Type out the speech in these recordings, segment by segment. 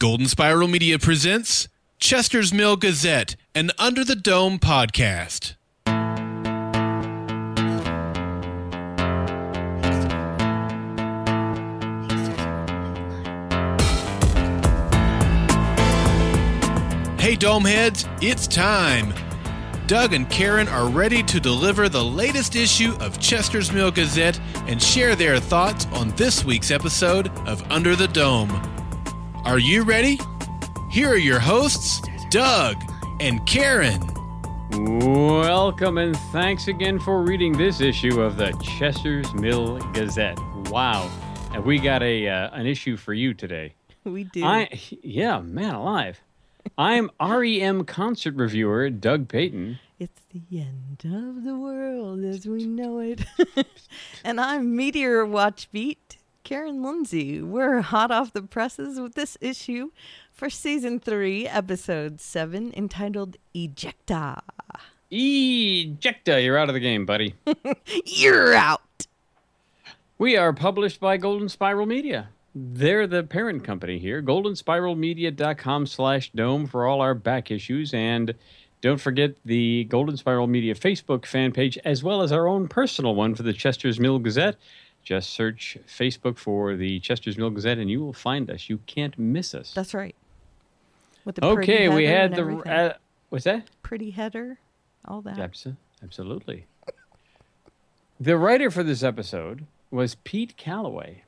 Golden Spiral Media presents Chester's Mill Gazette, an Under the Dome podcast. Hey, Domeheads, it's time. Doug and Karen are ready to deliver the latest issue of Chester's Mill Gazette and share their thoughts on this week's episode of Under the Dome. Are you ready? Here are your hosts, Doug and Karen. Welcome and thanks again for reading this issue of the Chester's Mill Gazette. Wow, and we got a uh, an issue for you today. We do. I yeah, man alive. I'm REM concert reviewer Doug Payton. It's the end of the world as we know it. and I'm Meteor Watch Beat, Karen Lindsay. We're hot off the presses with this issue for season three, episode seven, entitled Ejecta. Ejecta, you're out of the game, buddy. You're out. We are published by Golden Spiral Media. They're the parent company here. GoldenSpiralMedia.com slash dome for all our back issues. And don't forget the Golden Spiral Media Facebook fan page, as well as our own personal one for the Chester's Mill Gazette. Just search Facebook for the Chester's Mill Gazette and you will find us. You can't miss us. That's right. With the okay, we had the. Uh, what's that? pretty header, all that. Abso- absolutely. the writer for this episode was Pete Calloway.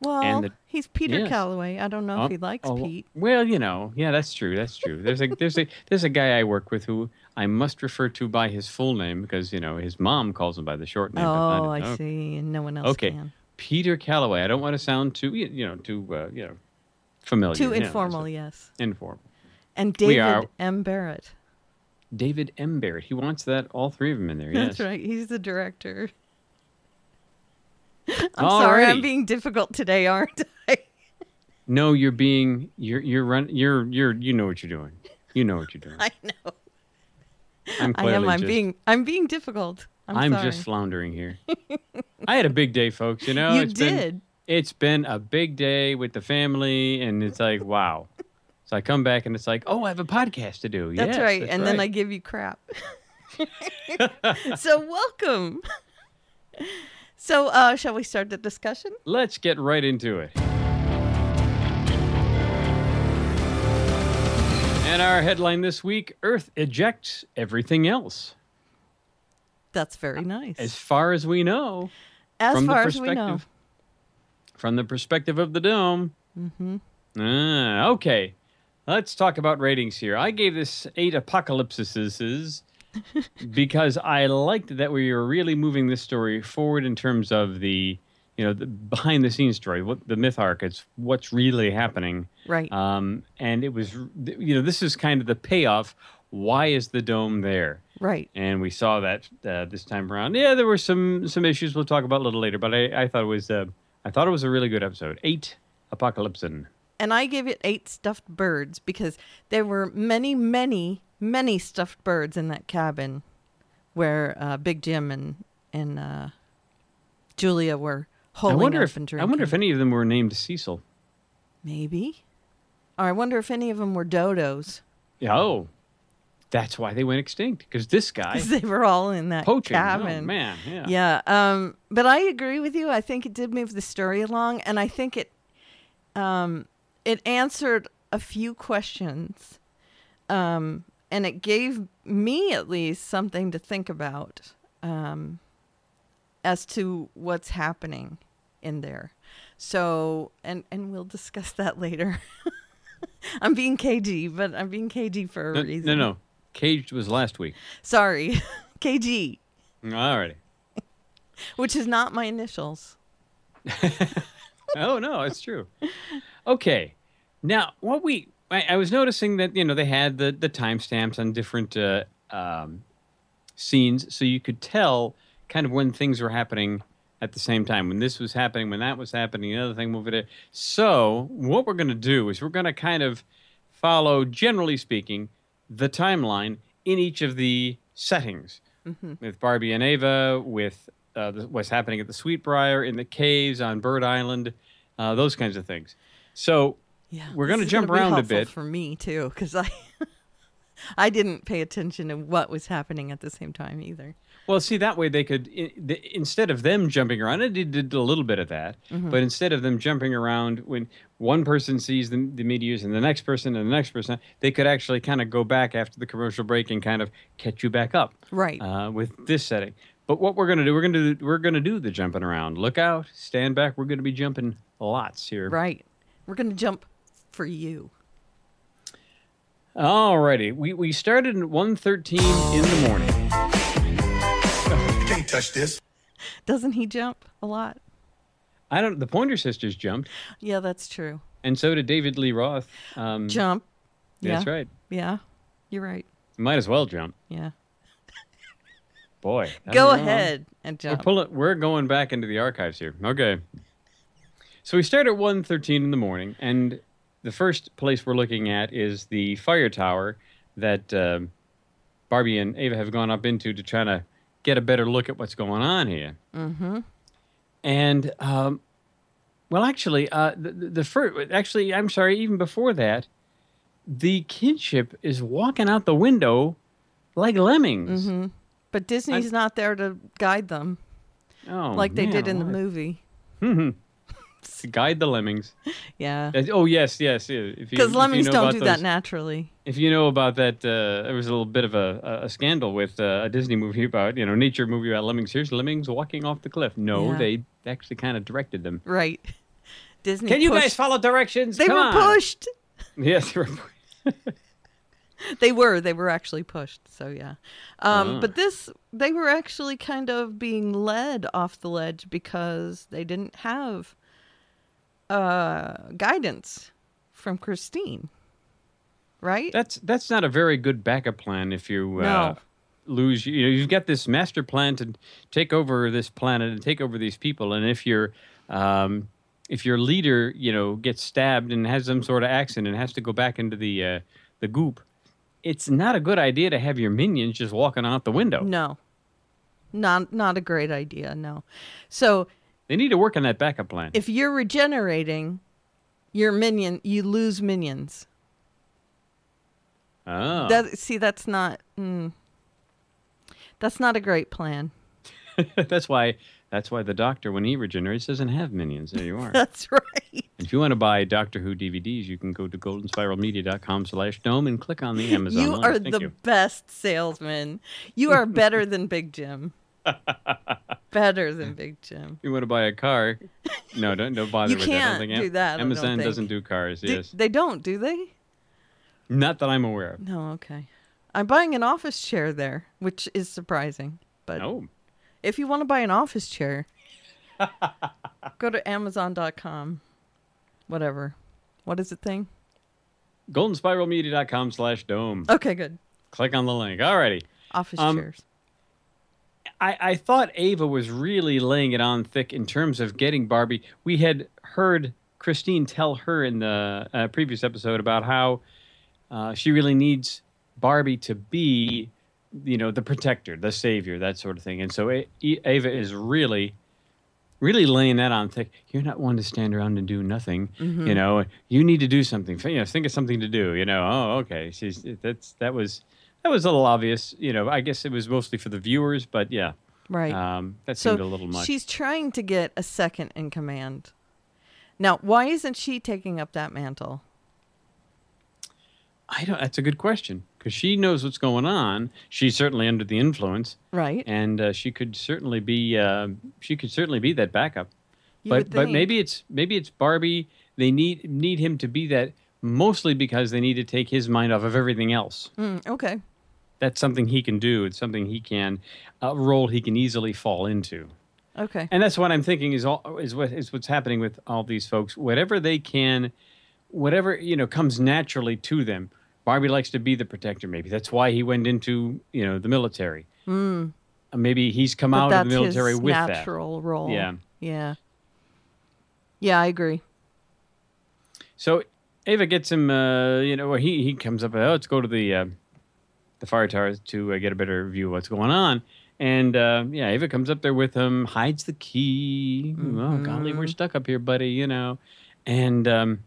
Well, the- he's Peter yes. Calloway. I don't know Oh, if he likes oh, Pete. Well, you know, yeah, that's true. That's true. There's a there's a there's a guy I work with who I must refer to by his full name because you know his mom calls him by the short name. Oh, I know. see. And no one else Okay, can. Peter Calloway. I don't want to sound too you know too uh, you know familiar. Too you know, informal, yes. informal. And David are- M. Barrett. David M. Barrett. He wants that all three of them in there. Yes. That's right. He's the director. I'm sorry, I'm being difficult today, aren't I? No, you're being you're you're run you're you're you know what you're doing. You know what you're doing. I know. I'm I am. I'm just, being. I'm being difficult. I'm, I'm just floundering here. I had a big day, folks. You know, you it's been did. it's been a big day with the family, and it's like wow. So I come back and it's like, oh, I have a podcast to do. That's Yes, right. that's and then I give you crap. so welcome. So, uh, shall we start the discussion? let's get right into it. And our headline this week: Earth ejects everything else. That's very nice. As far as we know, As from far the as we know. perspective from the perspective of the dome. Mm-hmm. Ah, okay, let's talk about ratings here. I gave this eight apocalypses because I liked that we were really moving this story forward in terms of the you know the behind the scenes story, what the myth arc. It's what's really happening. Right. Um, and it was, you know, this is kind of the payoff. Why is the dome there? right. and we saw that uh, this time around. Yeah, there were some some issues we'll talk about a little later, but I, I thought it was uh, I thought it was a really good episode. Eight Apocalypsin. And I gave it eight stuffed birds because there were many, many, many stuffed birds in that cabin where uh, Big Jim and and uh, Julia were holding I wonder up if and I wonder if any of them were named Cecil. maybe, or I wonder if any of them were dodos Yeah, Oh, that's why they went extinct because this guy because they were all in that poaching. cabin. Oh man, yeah. Yeah. Um, but I agree with you. I think it did move the story along, and I think it, um, it answered a few questions, um, and it gave me at least something to think about, um, as to what's happening in there. So, and and we'll discuss that later. I'm being KG, but I'm being KG for a No, reason. no, no. Caged was last week. Sorry, KG, Alrighty. which is not my initials. oh no, it's true. Okay, now what we I, I was noticing that you know they had the the timestamps on different uh, um, scenes, so you could tell kind of when things were happening at the same time. When this was happening, when that was happening, the other thing over there. So what we're going to do is we're going to kind of follow, generally speaking, the timeline in each of the settings with Barbie and Ava, with uh, the, what's happening at the Sweetbriar, in the caves on Bird Island, uh, those kinds of things. So Yeah, We're gonna is jump around a bit. for me too, because I I didn't pay attention to what was happening at the same time either. Well, see that way they could instead of them jumping around, and it did a little bit of that. Mm-hmm. But instead of them jumping around when one person sees the, the meteors and the next person and the next person, they could actually kind of go back after the commercial break and kind of catch you back up. Right. uh, with this setting. But what we're gonna do, we're gonna do, we're gonna do the jumping around. Look out, stand back. We're gonna be jumping lots here. right. We're gonna jump for you. Alrighty, we we started at 1.13 in the morning. You can't touch this. Doesn't he jump a lot? I don't. The Pointer Sisters jumped, Yeah, that's true. and so did David Lee Roth. Um, Jump. That's yeah. right. Yeah. You're right. Might as well jump. Yeah. Boy, I Go don't know. ahead and jump. We're jump. pulling. We're going back into the archives here. Okay. So we start at 1.13 in the morning, and the first place we're looking at is the fire tower that um Barbie and Ava have gone up into to try to get a better look at what's going on here. Mm-hmm. And um, well, actually, uh, the, the, first. Actually, I'm sorry. Even before that, the kinship is walking out the window like lemmings. Mm-hmm. But Disney's not there to guide them Oh, like they man did in the movie. To guide the lemmings. Yeah. Uh, Oh yes, yes. yeah. If you- Because if you lemmings know don't do that naturally. If you know about that, uh, there was a little bit of a, a- scandal with uh, a Disney movie about you know nature movie about lemmings. Here's lemmings walking off the cliff. No, Yeah. they actually kind of directed them. Right. Disney Can you guys follow directions? They Come were on. pushed. Yes, they were pushed. They were. They were actually pushed. So yeah. Um, Ah. But this, they were actually kind of being led off the ledge because they didn't have uh, guidance from Christine. Right. That's that's not a very good backup plan if you uh, No. lose. You know, you've got this master plan to take over this planet and take over these people, and if your um, if your leader, you know, gets stabbed and has some sort of accident and has to go back into the uh, the goop, it's not a good idea to have your minions just walking out the window. no. Not not a great idea. No. So They need to work on that backup plan. if you're regenerating, your minion, you lose minions. oh. That see, that's not. Mm, that's not a great plan. that's why that's why the Doctor, when he regenerates, doesn't have minions. There you are. That's right. And if you want to buy Doctor Who DVDs, you can go to goldenspiralmedia.com slash dome and click on the Amazon You link. are Thank the you. best salesman. You are better than Big Jim. better than Big Jim. You want to buy a car, no, don't, don't bother You with that. Can't don't think do that, Amazon doesn't do cars, Do- yes. They don't, do they? Not that I'm aware of. No, okay. I'm buying an office chair there, which is surprising. But Oh, if you want to buy an office chair, go to Amazon.com. Whatever. What is the thing? goldenspiralmedia.com slash dome. Okay, good. Click on the link. Alrighty. Office Um, chairs. I, I thought Ava was really laying it on thick in terms of getting Barbie. We had heard Christine tell her in the uh, previous episode about how uh, she really needs Barbie to be, you know, the protector, the savior, that sort of thing. And so A- Ava is really, really laying that on thick. You're not one to stand around and do nothing. You know, you need to do something. You know, think of something to do. You know, oh, okay. She's that's that was that was a little obvious. You know, I guess it was mostly for the viewers, but yeah. Right. Um, that so seemed a little much. she's trying to get a second in command. Now, why isn't she taking up that mantle? I don't. That's a good question because she knows what's going on. She's certainly under the influence, Right. and uh, she could certainly be. Uh, she could certainly be that backup. You but but maybe it's maybe it's Barbie. They need need him to be that mostly because they need to take his mind off of everything else. Mm, okay. That's something he can do. It's something he can a role he can easily fall into. Okay. And that's what I'm thinking is all is what is what's happening with all these folks. Whatever they can, whatever you know comes naturally to them. Barbie likes to be the protector. Maybe that's why he went into you know the military. Mm. Maybe he's come But out of the military with natural role. Yeah. Yeah. Yeah, I agree. So Ava gets him. Uh, you know, he he comes up. Oh, let's go to the uh, the fire tower to uh, get a better view of what's going on. And uh, yeah, Ava comes up there with him, hides the key. Oh golly, we're stuck up here, buddy. You know, and um,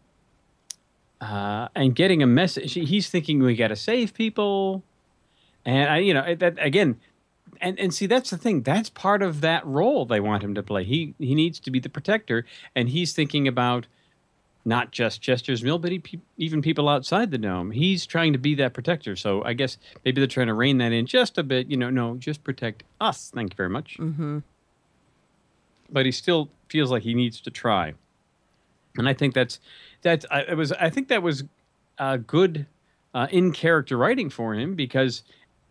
uh, and getting a message. He's thinking we got to save people, and I, you know, that again, and and see that's the thing. That's part of that role they want him to play. He he needs to be the protector, and he's thinking about not just Chester's Mill, but he, even people outside the dome. He's trying to be that protector. So I guess maybe they're trying to rein that in just a bit. You know, no, just protect us. Thank you very much. Mm-hmm. But he still feels like he needs to try, and I think that's that's I, it was I think that was uh, good uh, in character writing for him because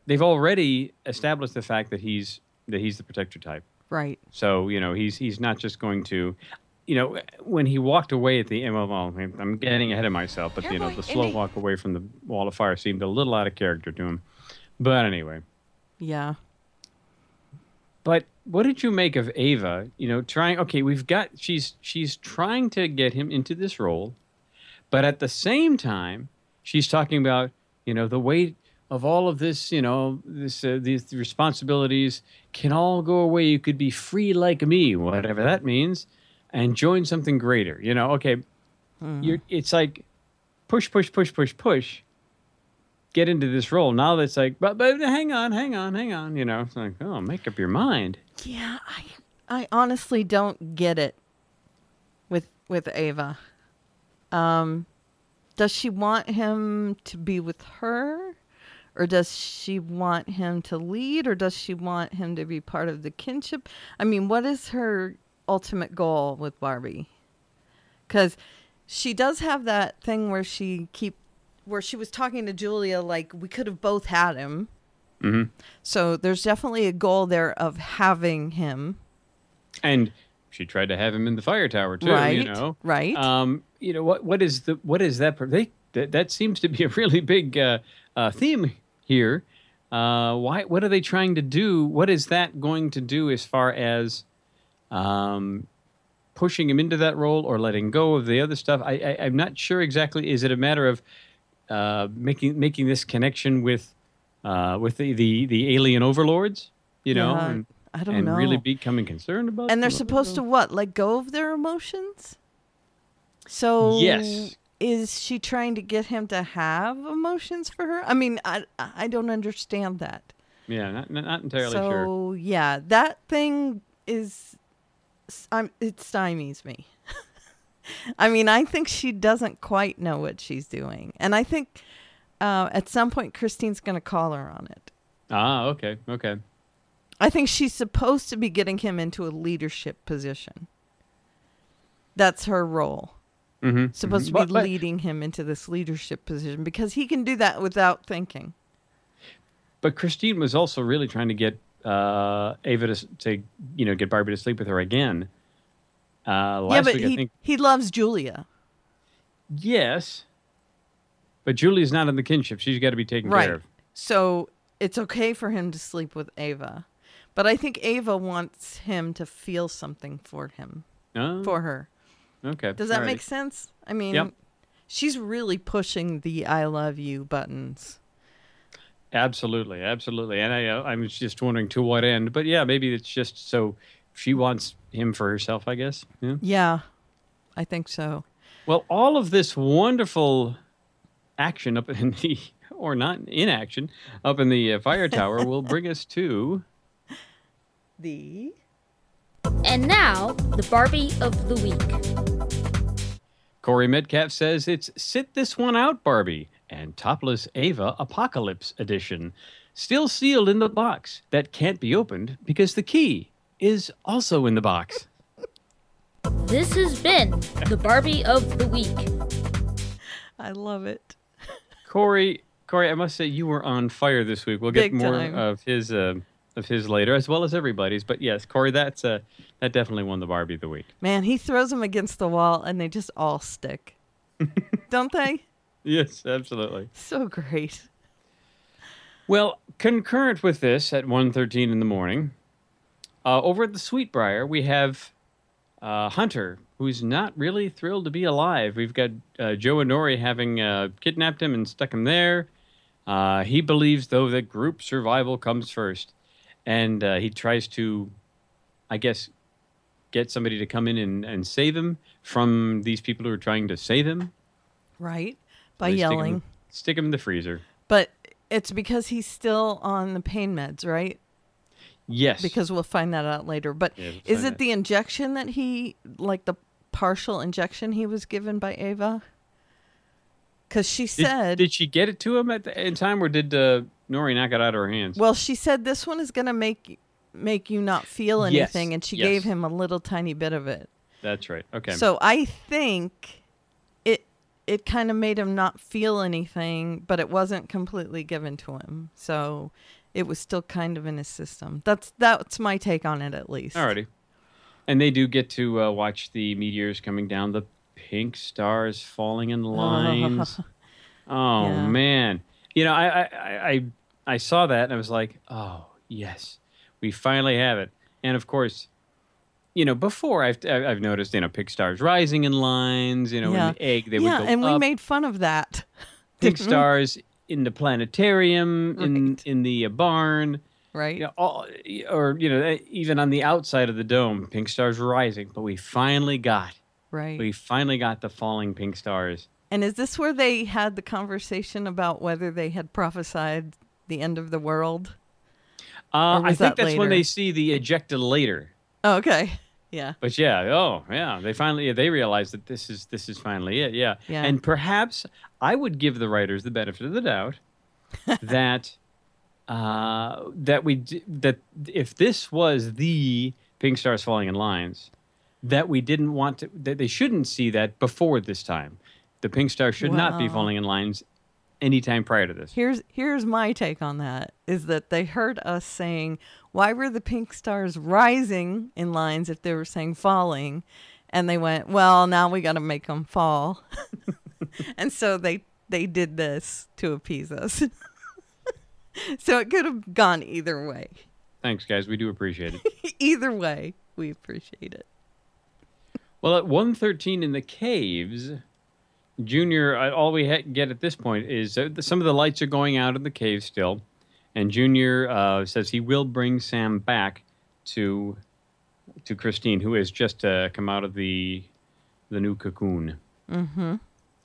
they've already established the fact that he's that he's the protector type. Right. So you know he's he's not just going to, you know, when he walked away at the end. Well, I'm getting ahead of myself, but you know the slow walk away from the wall of fire seemed a little out of character to him. But anyway, Yeah. but what did you make of Ava? You know, trying. Okay, we've got she's she's trying to get him into this role, but at the same time, she's talking about you know the weight of all of this. You know, this uh, these responsibilities can all go away. You could be free like me, whatever that means, and join something greater. You know, okay, you're. It's like push, push, push, push, push. Get into this role now. That's like, but but hang on, hang on, hang on. You know, it's like, oh, make up your mind. Yeah, I I honestly don't get it with with Ava. Um does she want him to be with her or does she want him to lead or does she want him to be part of the kinship? I mean, what is her ultimate goal with Barbie? Cuz she does have that thing where she keep where she was talking to Julia like we could have both had him. hmm So there's definitely a goal there of having him. And she tried to have him in the fire tower too. right. You know, Right. um, you know what? What is the what is that? They, that that seems to be a really big uh, uh, theme here. Uh, why? What are they trying to do? What is that going to do as far as um, pushing him into that role or letting go of the other stuff? I, I I'm not sure exactly. Is it a matter of uh, making making this connection with uh, with the, the the alien overlords? You know, Yeah, and, I don't and know. really becoming concerned about. and they're supposed to what? Let go of their emotions? So Yes. is she trying to get him to have emotions for her? I mean, I I don't understand that. Yeah, not not, entirely so sure. yeah, that thing is I'm it stymies me. I mean, I think she doesn't quite know what she's doing. And I think uh, at some point Christine's going to call her on it. Ah, okay, okay. I think she's supposed to be getting him into a leadership position. That's her role. Mm-hmm. Supposed to be leading him into this leadership position because he can do that without thinking. But Christine was also really trying to get uh, Ava to, to, you know, get Barbie to sleep with her again. Uh, last yeah, but week, I he think he loves Julia. yes, but Julie's not in the kinship. She's got to be taken Right. care of. So it's okay for him to sleep with Ava. But I think Ava wants him to feel something for him, Oh, for her. okay. Does that alrighty. make sense? I mean, Yep. she's really pushing the I love you buttons. Absolutely, absolutely. And I, uh, I was just wondering to what end, but yeah, maybe it's just so she wants him for herself, I guess. Yeah. Yeah, I think so. Well, all of this wonderful action up in the, or not inaction, up in the uh, fire tower will bring us to. The And now, the Barbie of the Week. Corey Metcalf says it's Sit This One Out Barbie and Topless Ava Apocalypse Edition. Still sealed in the box that can't be opened because the key is also in the box. This has been the Barbie of the Week. I love it. Corey, Corey, I must say you were on fire this week. We'll get Big more time. of his uh, of his later, as well as everybody's. But yes, Corey, that's uh, that definitely won the Barbie of the week. Man, he throws them against the wall and they just all stick. Don't they? Yes, absolutely. So great. Well, concurrent with this at 1.13 in the morning, uh, over at the Sweetbriar, we have uh, Hunter, who's not really thrilled to be alive. We've got uh, Joe and Norrie having uh, kidnapped him and stuck him there. Uh, he believes, though, that group survival comes first. And uh, he tries to, I guess, get somebody to come in and, and save him from these people who are trying to save him. Right. By They yelling. Stick him in the freezer. But it's because he's still on the pain meds, right? Yes. Because we'll find that out later. But Yeah, we'll is it that. the injection that he, like the partial injection he was given by Ava? Because she said, did she get it to him at the in time, or did uh, Norrie knock it out of her hands? well, she said this one is going to make make you not feel Yes, anything, and she yes. gave him a little tiny bit of it. That's right. Okay. So I think it kind of made him not feel anything, but it wasn't completely given to him. So it was still kind of in his system. That's that's my take on it, at least. Alrighty. And they do get to uh, watch the meteors coming down, the pink stars falling in lines. oh Yeah. man, you know, I I I I saw that and I was like, oh yes, we finally have it. And of course, you know, before I've I've noticed, you know, pink stars rising in lines. You know, Yeah. in the egg they yeah, would go and we up. made fun of that. pink stars in the planetarium, in Right. in the uh, barn. right? you know, all, or you know, even on the outside of the dome, pink stars rising. But we finally got, Right. we finally got the falling pink stars. and is this where they had the conversation about whether they had prophesied the end of the world? Uh, I think that that's when they see the ejected later. Oh, okay. Yeah. But yeah, oh yeah, they finally yeah, they realize that this is this is finally it. Yeah, Yeah. and perhaps I would give the writers the benefit of the doubt that uh, that we d- that if this was the pink stars falling in lines, that we didn't want to that they shouldn't see that before this time. The pink stars should not be falling in lines anytime prior to this. Here's here's my take on that is that they heard us saying why were the pink stars rising in lines if they were saying falling and they went well now we got to make them fall and so they they did this to appease us so it could have gone either way Thanks, guys. We do appreciate it. either way we appreciate it Well, at 113 in the caves, Junior, all we ha- get at this point is uh, some of the lights are going out in the cave still. And Junior uh, says he will bring Sam back to to Christine, who has just uh, come out of the the new cocoon. Mm-hmm.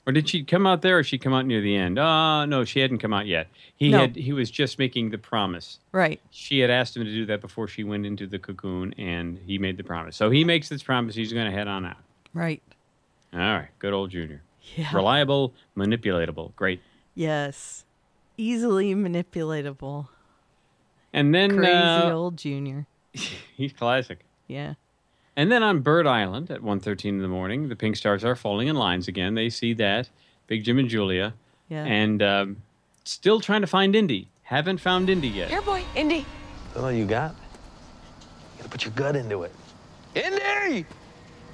Or did she come out there, or she come out near the end? Uh no, she hadn't come out yet. He No. had he was just making the promise. right She had asked him to do that before she went into the cocoon, and he made the promise. So he makes this promise. He's going to head on out. right All right, good old Junior. Yeah Reliable, manipulatable, great. yes easily manipulatable And then crazy uh, old junior he's classic. yeah And then on Bird Island at 1.13 in the morning, the pink stars are falling in lines again. They see that Big Jim and Julia, yeah and um, still trying to find Indy. Haven't found Indy yet. Here, boy, Indy. That's all you got? You gotta put your gut into it. Indy!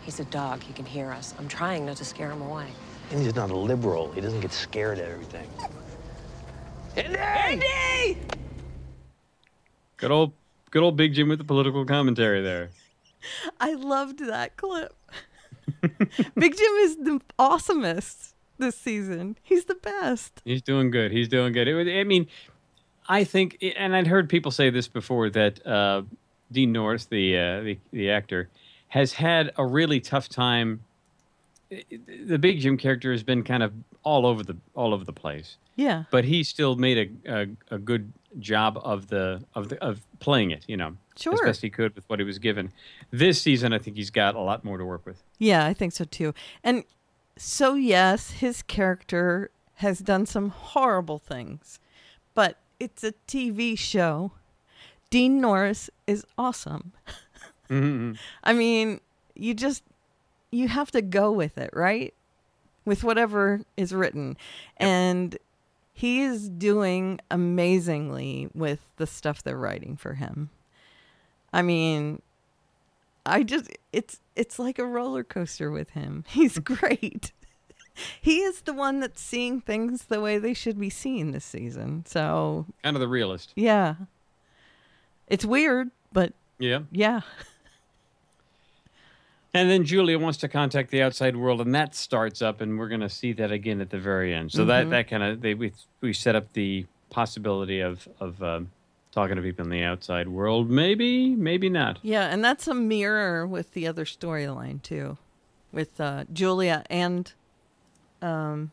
He's a dog. He can hear us. I'm trying not to scare him away. Indy's not a liberal. He doesn't get scared at everything. Indy! Indy! Good old, good old Big Jim with the political commentary there. I loved that clip. Big Jim is the awesomest this season. He's the best. He's doing good. He's doing good. It, I mean, I think, and I'd heard people say this before that uh, Dean Norris, the, uh, the the actor, has had a really tough time. The Big Jim character has been kind of all over the all over the place, Yeah. but he still made a, a, a good job of the of the of playing it. You know, as Sure. best he could with what he was given. This season, I think he's got a lot more to work with. Yeah, I think so too. And so, yes, his character has done some horrible things, but it's a TV show. Dean Norris is awesome. Mm-hmm, mm-hmm. I mean, you just you have to go with it, right? With whatever is written. And he is doing amazingly with the stuff they're writing for him. I mean, I just it's it's like a roller coaster with him. He's mm. great. he is the one that's seeing things the way they should be seen this season. So, Kind of the realist. yeah. It's weird, but Yeah. yeah. And then Julia wants to contact the outside world, and that starts up, and we're going to see that again at the very end. So that that kind of they we we set up the possibility of of um, talking to people in the outside world. Maybe, maybe not. Yeah, and that's a mirror with the other storyline too, with uh, Julia and um,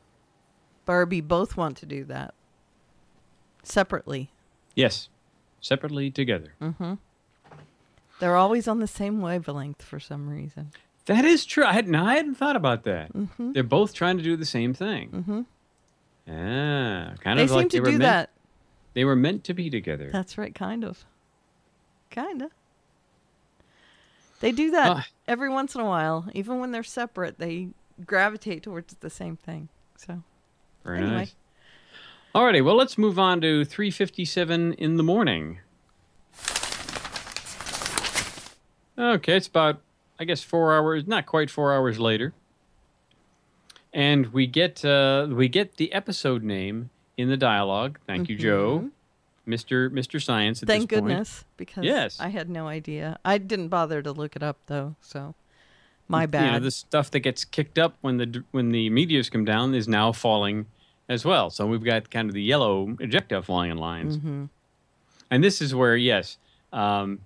Barbie both want to do that separately. Yes, separately together. They're always on the same wavelength for some reason. That is true. I hadn't, I hadn't thought about that. They're both trying to do the same thing. Mm-hmm. Ah, kind They of seem like they were do meant, that. They were meant to be together. That's right, kind of. Kind of. They do that Ah. every once in a while. Even when they're separate, they gravitate towards the same thing. So, Very anyway. nice. Alrighty, well, let's move on to 3:57 in the morning. Okay, it's about, I guess, four hours, not quite four hours later, and we get uh, we get the episode name in the dialogue. Thank you, Joe, Mister Mister Science. At Mm-hmm. thank this point. goodness because Yes. I had no idea. I didn't bother to look it up though. So, my bad. You know, the stuff that gets kicked up when the when the meteors come down is now falling as well. So we've got kind of the yellow ejecta falling in lines. Mm-hmm. And this is where, yes, um,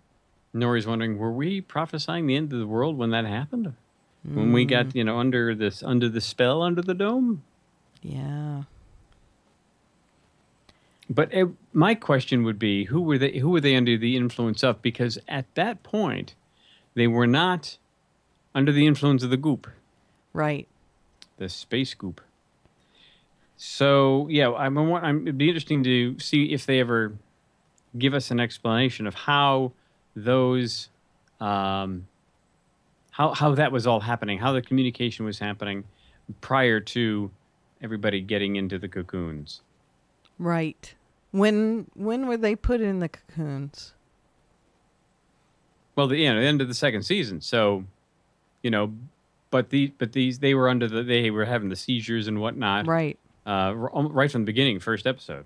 Norrie's wondering, were we prophesying the end of the world when that happened? When we Mm. got, you know, under this under the spell under the dome? yeah. But uh, my question would be, who were they? Who were they under the influence of? Because at that point, they were not under the influence of the goop. Right. the space goop. So yeah, I'm, I'm. It'd be interesting to see if they ever give us an explanation of how those, um, how how that was all happening, how the communication was happening prior to everybody getting into the cocoons. Right. When when were they put in the cocoons? Well, the you know, the end of the second season. So, you know, but the but these they were under the they were having the seizures and whatnot. Right. Uh, right from the beginning, first episode.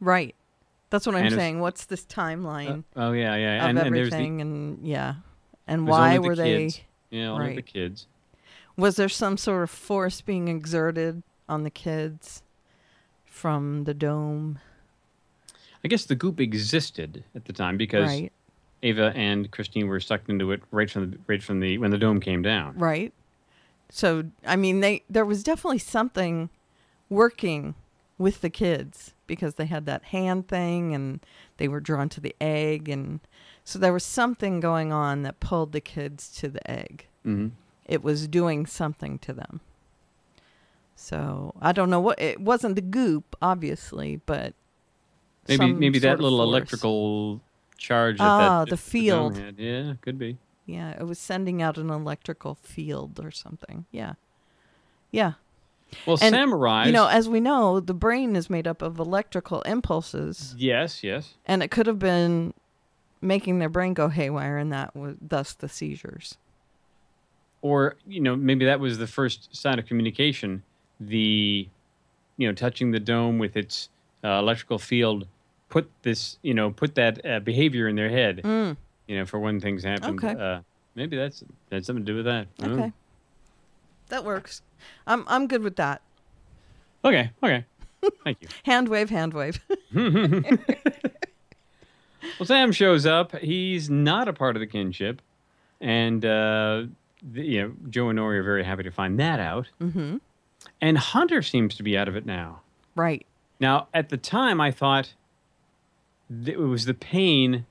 Right. That's what I'm And saying. What's this timeline uh, Oh yeah, yeah, of and, and there's the everything? and yeah. And why only the were they? Yeah, only the kids. Was there some sort of force being exerted on the kids from the dome? I guess the goop existed at the time because Right. Ava and Christine were sucked into it right from the right from the when the dome came down. Right. So I mean, they there was definitely something working with the kids because they had that hand thing and they were drawn to the egg and so there was something going on that pulled the kids to the egg. hmm It was doing something to them. So I don't know what it wasn't the goop, obviously, but Maybe maybe that little force. electrical charge. Ah, that, the field. had. Yeah, could be. Yeah, it was sending out an electrical field or something. Yeah. Yeah. Well, And, samurais. You know, as we know, the brain is made up of electrical impulses, yes, yes. and it could have been making their brain go haywire, and that was thus the seizures. Or you know maybe that was the first sign of communication. The you know touching the dome with its uh, electrical field put this you know put that uh, behavior in their head. Mm, You know for when things happened. Okay. Uh, maybe that's that's something to do with that. Okay, that works. I'm I'm good with that. Okay. Okay. Thank you. Hand wave, hand wave. Well, Sam shows up. He's not a part of the kinship, and uh, the, you know Joe and Norrie are very happy to find that out. mm-hmm. And Hunter seems to be out of it now. Right. Now, at the time, I thought it was the pain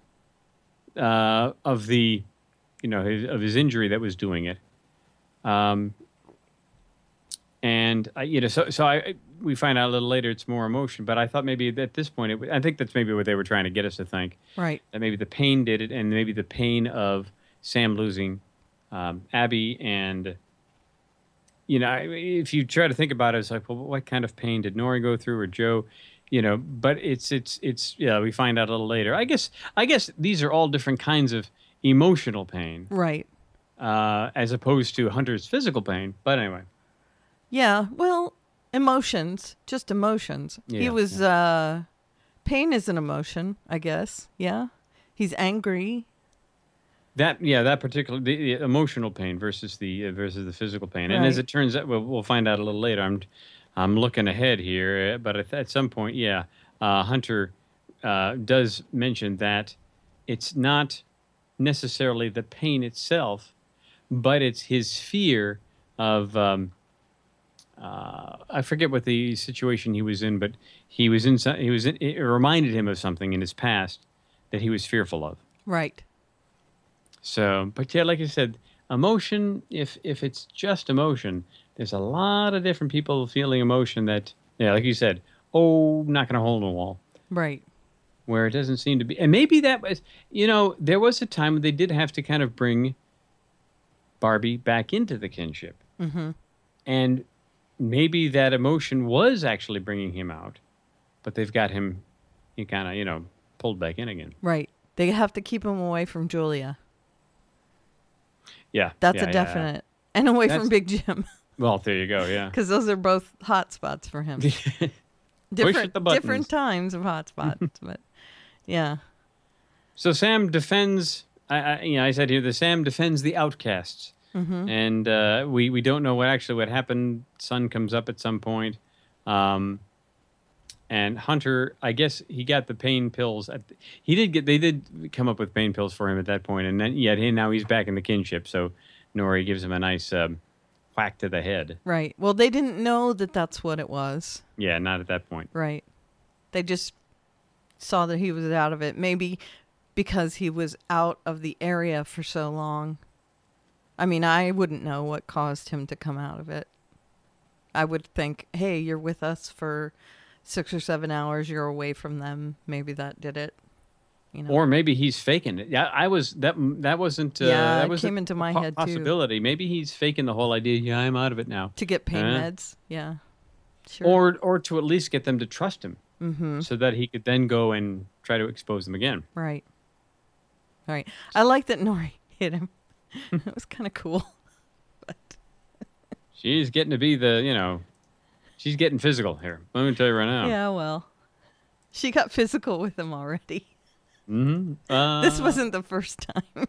uh, of the, you know, his, of his injury that was doing it. Um, and I, you know, so so I we find out a little later it's more emotion, but I thought maybe at this point, it, I think that's maybe what they were trying to get us to think Right. that maybe the pain did it, and maybe the pain of Sam losing um, Abby, and you know, I- if you try to think about it, it's like, well, what kind of pain did Norrie go through, or Joe? You know, but it's it's it's yeah. We find out a little later. I guess I guess these are all different kinds of emotional pain, Right. uh, as opposed to Hunter's physical pain. But anyway, Yeah. Well, emotions, just emotions. he Yeah, was uh pain is an emotion, I guess. Yeah. He's angry. That yeah, that particular the, the emotional pain versus the uh, versus the physical pain, and as it turns out, we'll, we'll find out a little later. I'm I'm looking ahead here, uh, but at, at some point, yeah, uh, Hunter uh, does mention that it's not necessarily the pain itself, but it's his fear of um, uh, I forget what the situation he was in, but he was in. He was. In, it reminded him of something in his past that he was fearful of. Right. So, but yeah, like I said, emotion. If if it's just emotion, there's a lot of different people feeling emotion that, yeah, like you said, oh, not going to hold a wall. Right. Where it doesn't seem to be, and maybe that was, you know, there was a time when they did have to kind of bring Barbie back into the kinship, Mm-hmm. and maybe that emotion was actually bringing him out, but they've got him, he kind of, you know, pulled back in again. Right. They have to keep him away from Julia. Yeah, That's yeah, a yeah. definite. And away That's- from Big Jim, Well, there you go. Yeah. because those are both hot spots for him. Different, different times of hot spots, but yeah. So Sam defends. I, I, you know, I said here that Sam defends the outcasts, Mm-hmm. and uh, we we don't know what actually what happened. Sun comes up at some point, um, and Hunter. I guess he got the pain pills. At the, he did get. They did come up with pain pills for him at that point, and then yet he, now he's back in the kinship. So Norrie gives him a nice um, whack to the head. Right. Well, they didn't know that that's what it was. Yeah, not at that point. Right. They just saw that he was out of it. Maybe because he was out of the area for so long. I mean, I wouldn't know what caused him to come out of it. I would think, hey, you're with us for six or seven hours. You're away from them. Maybe that did it. You know. Or maybe he's faking it. Yeah, I was that. That wasn't. Uh, Yeah, that was came a into my po- head, too. Possibility. Maybe he's faking the whole idea. Yeah, I'm out of it now. to get pain Uh, meds. Yeah. Sure. or or to at least get them to trust him mm-hmm. so that he could then go and try to expose them again Right. Right. I like that Norrie hit him. it was kind of cool. But she's getting to be the you know she's getting physical here let me tell you right now yeah, well, she got physical with him already. hmm uh, this wasn't the first time.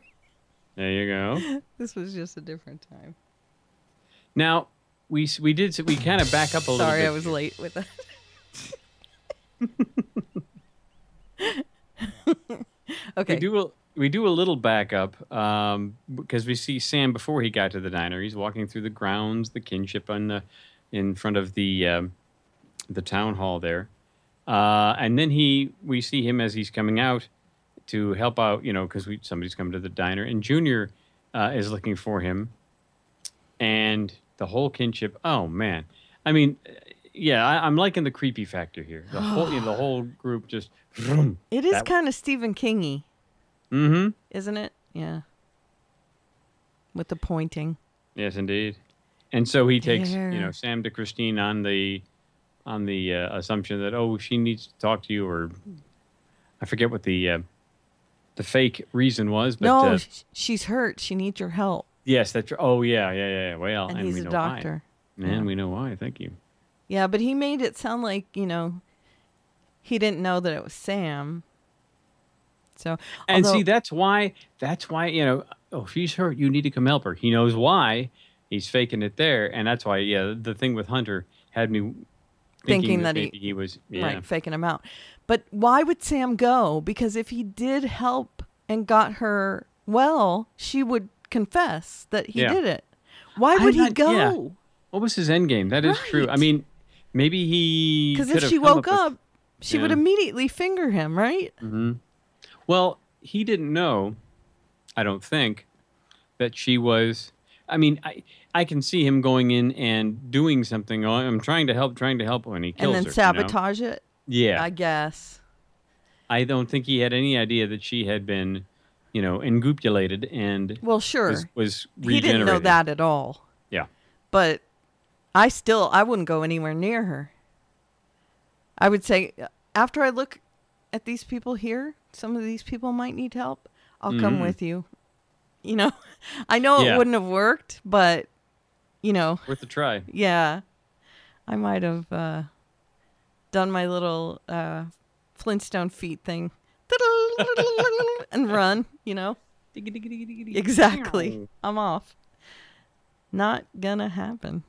there you go this was just a different time. now we we did we kind of back up a little Sorry, I was late with that. okay. we do a, we do a little backup um, because we see Sam before he got to the diner. He's walking through the grounds, the kinship on the in front of the um, the town hall there, uh, and then he we see him as he's coming out to help out. You know, because we somebody's coming to the diner, and Junior uh, is looking for him, and the whole kinship. Oh man, I mean. Yeah, I, I'm liking the creepy factor here. The whole, you know, the whole group just. vroom. it is kind of Stephen Kingy, Mm-hmm. isn't it? Yeah. With the pointing. Yes, indeed. And so he takes, you know, Sam to Christine on the on the uh, assumption that oh, she needs to talk to you, or I forget what the uh, the fake reason was, but no, uh, she's hurt. She needs your help. yes, that's oh yeah, yeah, yeah. yeah. Well, and and, he's we a doctor. why. And we know why. Thank you. Yeah, but he made it sound like, you know, he didn't know that it was Sam. So, And see, that's why. That's why you know. Oh, she's hurt. You need to come help her. He knows why. He's faking it there, and that's why. Yeah, the thing with Hunter had me thinking, Thinking that, that he- he was. Yeah. right, faking him out. But why would Sam go? Because if he did help and got her well, she would confess that he Yeah. did it. Why would he go? yeah. What was his end game? That is true. I mean, maybe he Because if she woke with- up, she would immediately finger him, right? Mm-hmm. Well, he didn't know. I don't think that she was. I mean, I I can see him going in and doing something. Oh, I'm trying to help, trying to help when he kills her. and then her. you know? sabotage it, Yeah, I guess. I don't think he had any idea that she had been, you know, engupulated and Well, sure. was, was he didn't know that at all. Yeah. But I still I wouldn't go anywhere near her. I would say after I look at these people here, some of these people might need help. I'll come Mhm. with you. You know, I know Yeah. it wouldn't have worked, but you know, Worth a try. yeah, I might have uh, done my little uh, Flintstone feet thing and run. You know, exactly. I'm off. Not gonna happen.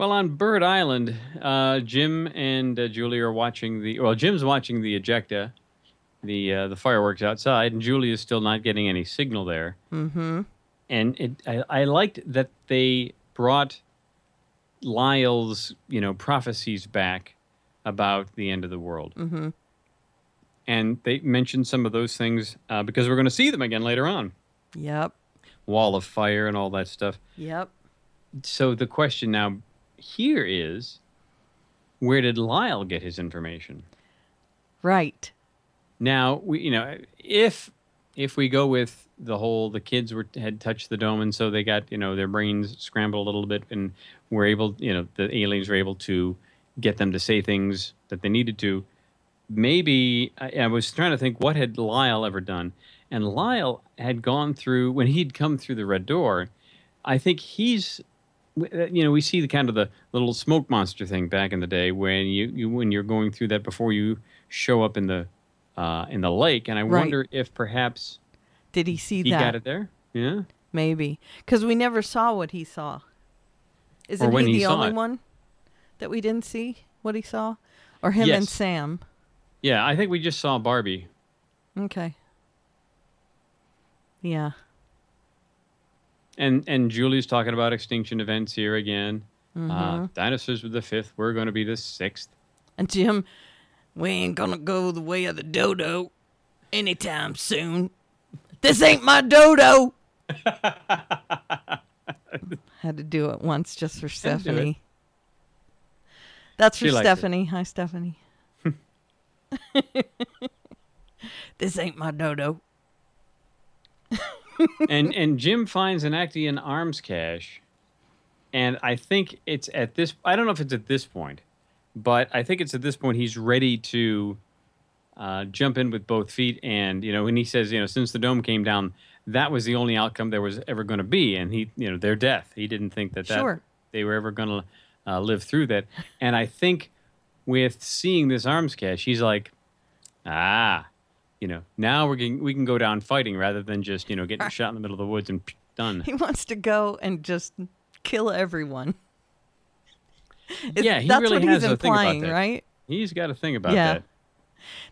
Well, on Bird Island, uh, Jim and uh, Julie are watching the. Well, Jim's watching the ejecta, the uh, the fireworks outside, and Julie is still not getting any signal there. Mm-hmm. And it, I, I liked that they brought Lyle's, you know, prophecies back about the end of the world. Mm-hmm. And they mentioned some of those things uh, because we're going to see them again later on. Yep. Wall of fire and all that stuff. Yep. So the question now here is where did Lyle get his information? Right. Now, we you know, if if we go with the whole the kids were had touched the dome and so they got, you know, their brains scrambled a little bit and were able, you know, the aliens were able to get them to say things that they needed to. Maybe I, I was trying to think what had Lyle ever done? And Lyle had gone through when he'd come through the red door. I think he's you know we see the kind of the little smoke monster thing back in the day when you, you when you're going through that before you show up in the uh, in the lake and i Right. wonder if perhaps Did he see that he that? got it there yeah Maybe because we never saw what he saw. Isn't he he the only it. one that we didn't see what he saw, or him and Sam? yeah i think we just saw barbie Okay. Yeah. And and julie's talking about extinction events here again Mm-hmm. uh, dinosaurs were the fifth we're going to be the sixth And Jim, we ain't gonna go the way of the dodo anytime soon. This ain't my dodo. Had to do it once just for Had to do it. Stephanie. That's for She. Stephanie. Hi, Stephanie. this ain't my dodo. And and Jim finds an Aktaion arms cache, and I think it's at this. I don't know if it's at this point, but I think it's at this point he's ready to uh, jump in with both feet. And you know, when he says, you know, since the dome came down, that was the only outcome there was ever going to be, and he, you know, their death. He didn't think that that Sure. they were ever going to uh, live through that. And I think with seeing this arms cache, he's like, ah. You know, now we're getting, we can go down fighting rather than just you know getting shot in the middle of the woods and done. He wants to go and just kill everyone. It's- Yeah, he that's really what has he's a thing about implying, that. right? He's got a thing about Yeah. that.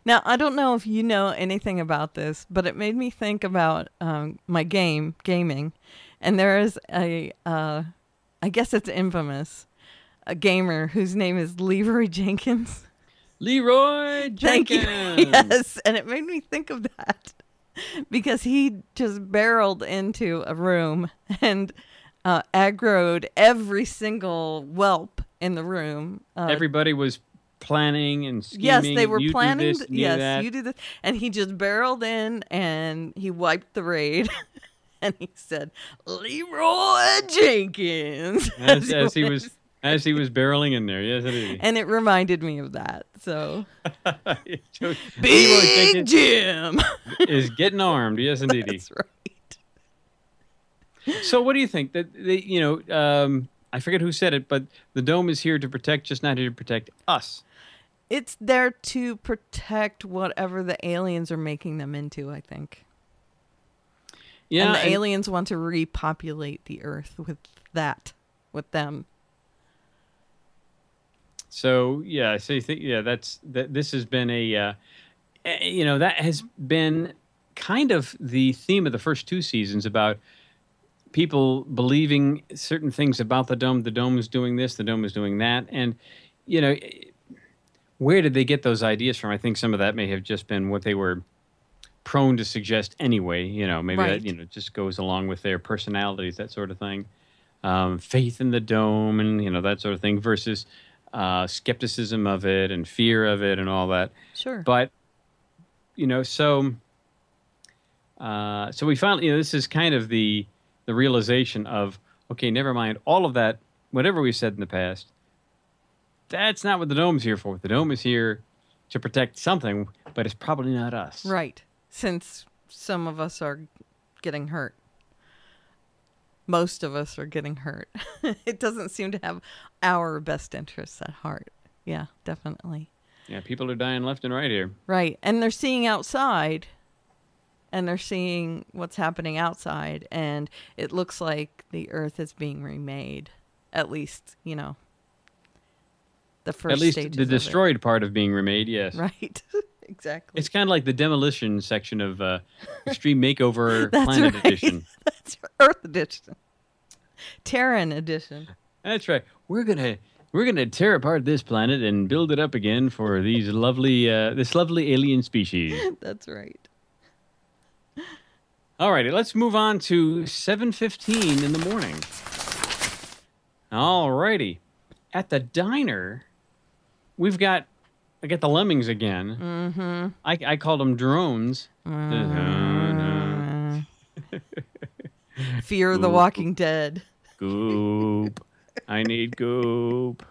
Now, I don't know if you know anything about this, but it made me think about um, my game, gaming. And there is a, uh, I guess it's infamous, a gamer whose name is Leroy Jenkins. Leroy Thank you. Jenkins. yes. And it made me think of that because he just barreled into a room and uh, aggroed every single whelp in the room. Uh, Everybody was planning and scheming. Yes, they were you planning. this, th- you do yes, that. you do this, and he just barreled in and he wiped the raid, and he said, "Leroy Jenkins," as, as he was as he was barreling in there. Yes, indeed. and it reminded me of that. So Big Jim. is getting armed. Yes, indeed. That's right. So, what do you think that they, you know? Um, I forget who said it, but the dome is here to protect, just not here to protect us. It's there to protect whatever the aliens are making them into. I think. Yeah, and the and- aliens want to repopulate the Earth with that, with them. So yeah, so you think yeah, that's that. This has been a, uh, eh, you know, that has been kind of the theme of the first two seasons about people believing certain things about the dome. The dome is doing this, the dome is doing that, and you know, eh, where did they get those ideas from? I think some of that may have just been what they were prone to suggest anyway. You know, maybe Right. that you know just goes along with their personalities, that sort of thing. Um, faith in the dome, and you know that sort of thing, versus uh, skepticism of it and fear of it and all that. Sure. But you know, so uh, so we finally, you know this is kind of the the realization of okay, never mind all of that. Whatever we said in the past, that's not what the dome's here for. The dome is here to protect something, but it's probably not us. Right. Since some of us are getting hurt. Most of us are getting hurt. it doesn't seem to have our best interests at heart. Yeah, definitely. Yeah, people are dying left and right here. Right. And they're seeing outside and they're seeing what's happening outside and it looks like the earth is being remade. At least, you know. The first At least the of destroyed part of being remade. Yes. Right. exactly. It's kind of like the demolition section of uh, Extreme Makeover Planet right. Edition. That's Earth edition. Terran edition. That's right. we're gonna we're gonna tear apart this planet and build it up again for these lovely uh, this lovely alien species. That's right. All righty, let's move on to 7:15 in the morning. All righty, at the diner, we've got I get the lemmings again. Mm-hmm. I, I called them drones. Fear of the Walking Dead. Goop. I need goop.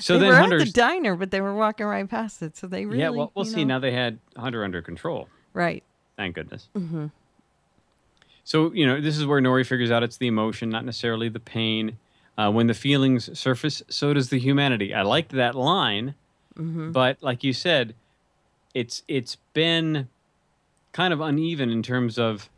So they then were Hunter's at the diner, but they were walking right past it, so they really. yeah. Well, we'll see. know- Now they had Hunter under control. Right. Thank goodness. Mm-hmm. So you know this is where Norrie figures out it's the emotion, not necessarily the pain. Uh, when the feelings surface, so does the humanity. I liked that line, but like you said, it's it's been kind of uneven in terms of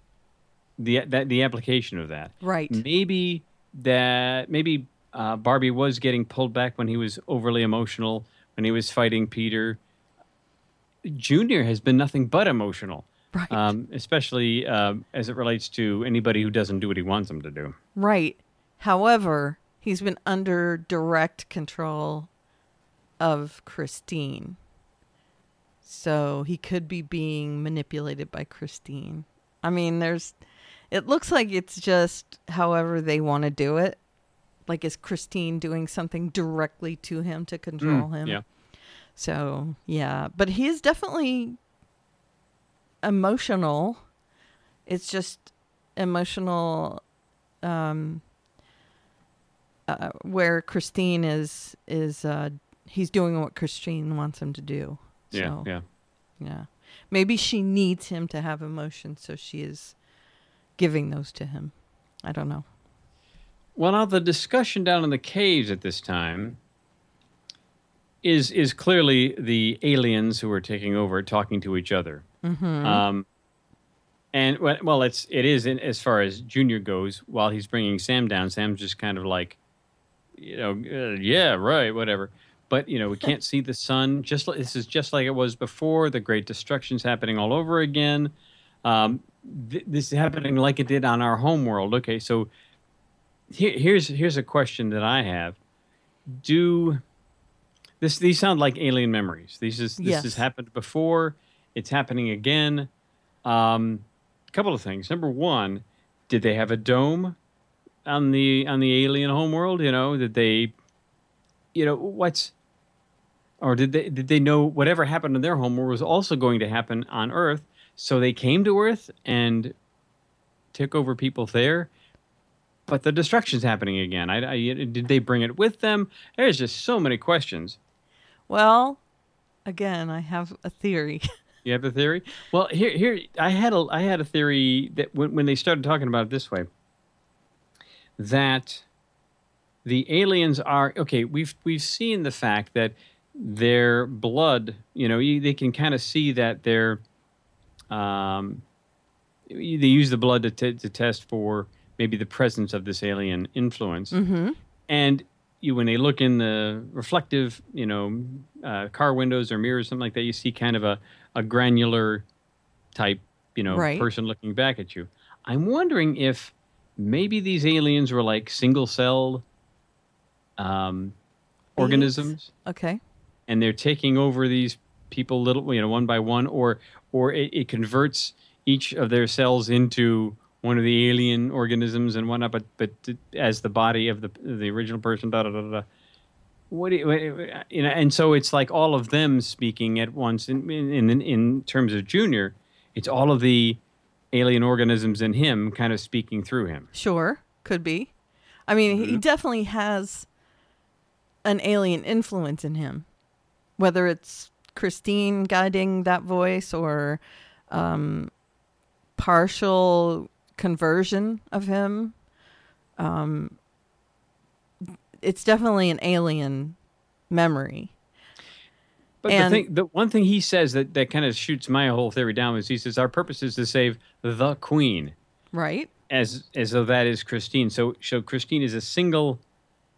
the that the application of that. Right. Maybe that maybe uh, Barbie was getting pulled back when he was overly emotional when he was fighting Peter. Junior has been nothing but emotional, Right. um, especially um as it relates to anybody who doesn't do what he wants them to do. Right. However, he's been under direct control of Christine. So he could be being manipulated by Christine. I mean, there's it looks like it's just however they want to do it. Like is Christine doing something directly to him to control him? Yeah. So, yeah, but he is definitely emotional. It's just emotional um uh, where Christine is is uh he's doing what Christine wants him to do. Yeah, So, yeah. yeah. Maybe she needs him to have emotions, so she is giving those to him. I don't know. Well, now the discussion down in the caves at this time is is clearly the aliens who are taking over, talking to each other. Um, and well, well, it's it is in, as far as Junior goes. While he's bringing Sam down, Sam's just kind of like, you know, uh, yeah, right, whatever. But you know, we can't see the sun. Just like, this is just like it was before. The great destruction's happening all over again. Um, th- this is happening like it did on our home world. Okay, so here, here's here's a question that I have: Do this? These sound like alien memories. These is this Yes. has happened before. It's happening again. Um, a couple of things. Number one, did they have a dome on the on the alien homeworld? You know, did they? You know what's? Or did they did they know whatever happened in their homeworld was also going to happen on Earth? So they came to Earth and took over people there but the destruction's happening again. I, I, did they bring it with them? There's just so many questions. Well, again, I have a theory. You have a theory? Well, here, here, I had a, I had a theory that when, when they started talking about it this way, that the aliens are okay. We've we've seen the fact that their blood, you know, you, they can kind of see that their, um, they use the blood to, t- to test for maybe the presence of this alien influence. mm-hmm. and you when they look in the reflective you know uh, car windows or mirrors something like that you see kind of a, a granular type you know Right. person looking back at you i'm wondering if maybe these aliens were like single celled um, organisms. Okay. and they're taking over these people little you know one by one or or it, it converts each of their cells into one of the alien organisms and whatnot but but as the body of the the original person da da da da what do you, what- you know and so it's like all of them speaking at once. In in in, in terms of junior it's all of the alien organisms in him kind of speaking through him Sure. Could be. I mean, he Mm-hmm. definitely has an alien influence in him, whether it's Christine guiding that voice or um, partial conversion of him. Um, it's definitely an alien memory. But And- the thing, the one thing he says that, that kind of shoots my whole theory down is he says our purpose is to save the queen, Right? as as though that is Christine. So so Christine is a single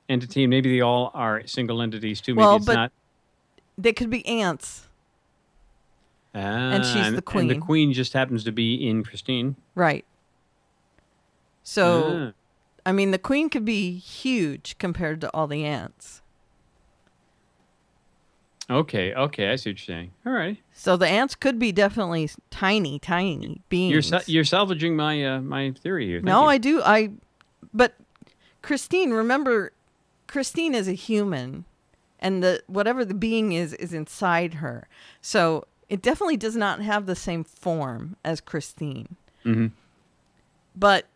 entity, and maybe they all are single entities too. Maybe Well, it's but- not. They could be ants. Ah, she's the queen. And the queen. queen just happens to be in Christine. Right. So Ah. I mean, the queen could be huge compared to all the ants. Okay, okay, I see what you're saying. All right, So the ants could be definitely tiny, tiny beings. you're sa- you're salvaging my uh, my theory here. Thank no, you. I do. I, but Christine, remember, Christine is a human, and the whatever the being is is inside her. So it definitely does not have the same form as Christine. Mhm. But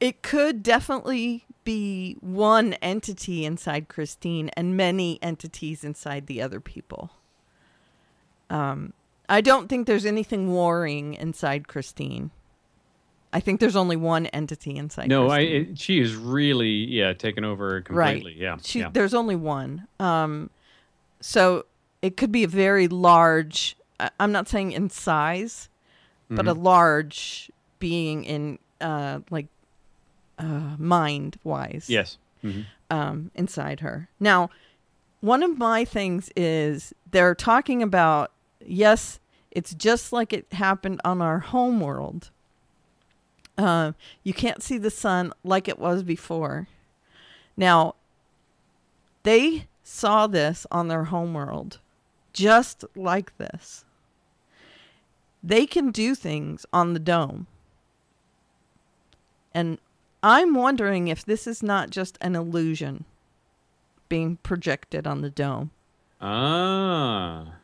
it could definitely be one entity inside Christine and many entities inside the other people. Um, I don't think there's anything warring inside Christine. I think there's only one entity inside. No, I Christine. it, she is really yeah taken over completely. Yeah, She, yeah. There's only one. Um, so it could be a very large. I'm not saying in size, but Mm-hmm. a large being in uh, like uh, mind wise. Yes. Mhm. Um, inside her. Now, one of my things is they're talking about yes, it's just like it happened on our home world. Uh, you can't see the sun like it was before. Now, they saw this on their home world just like this. They can do things on the dome. And I'm wondering if this is not just an illusion being projected on the dome. Ah,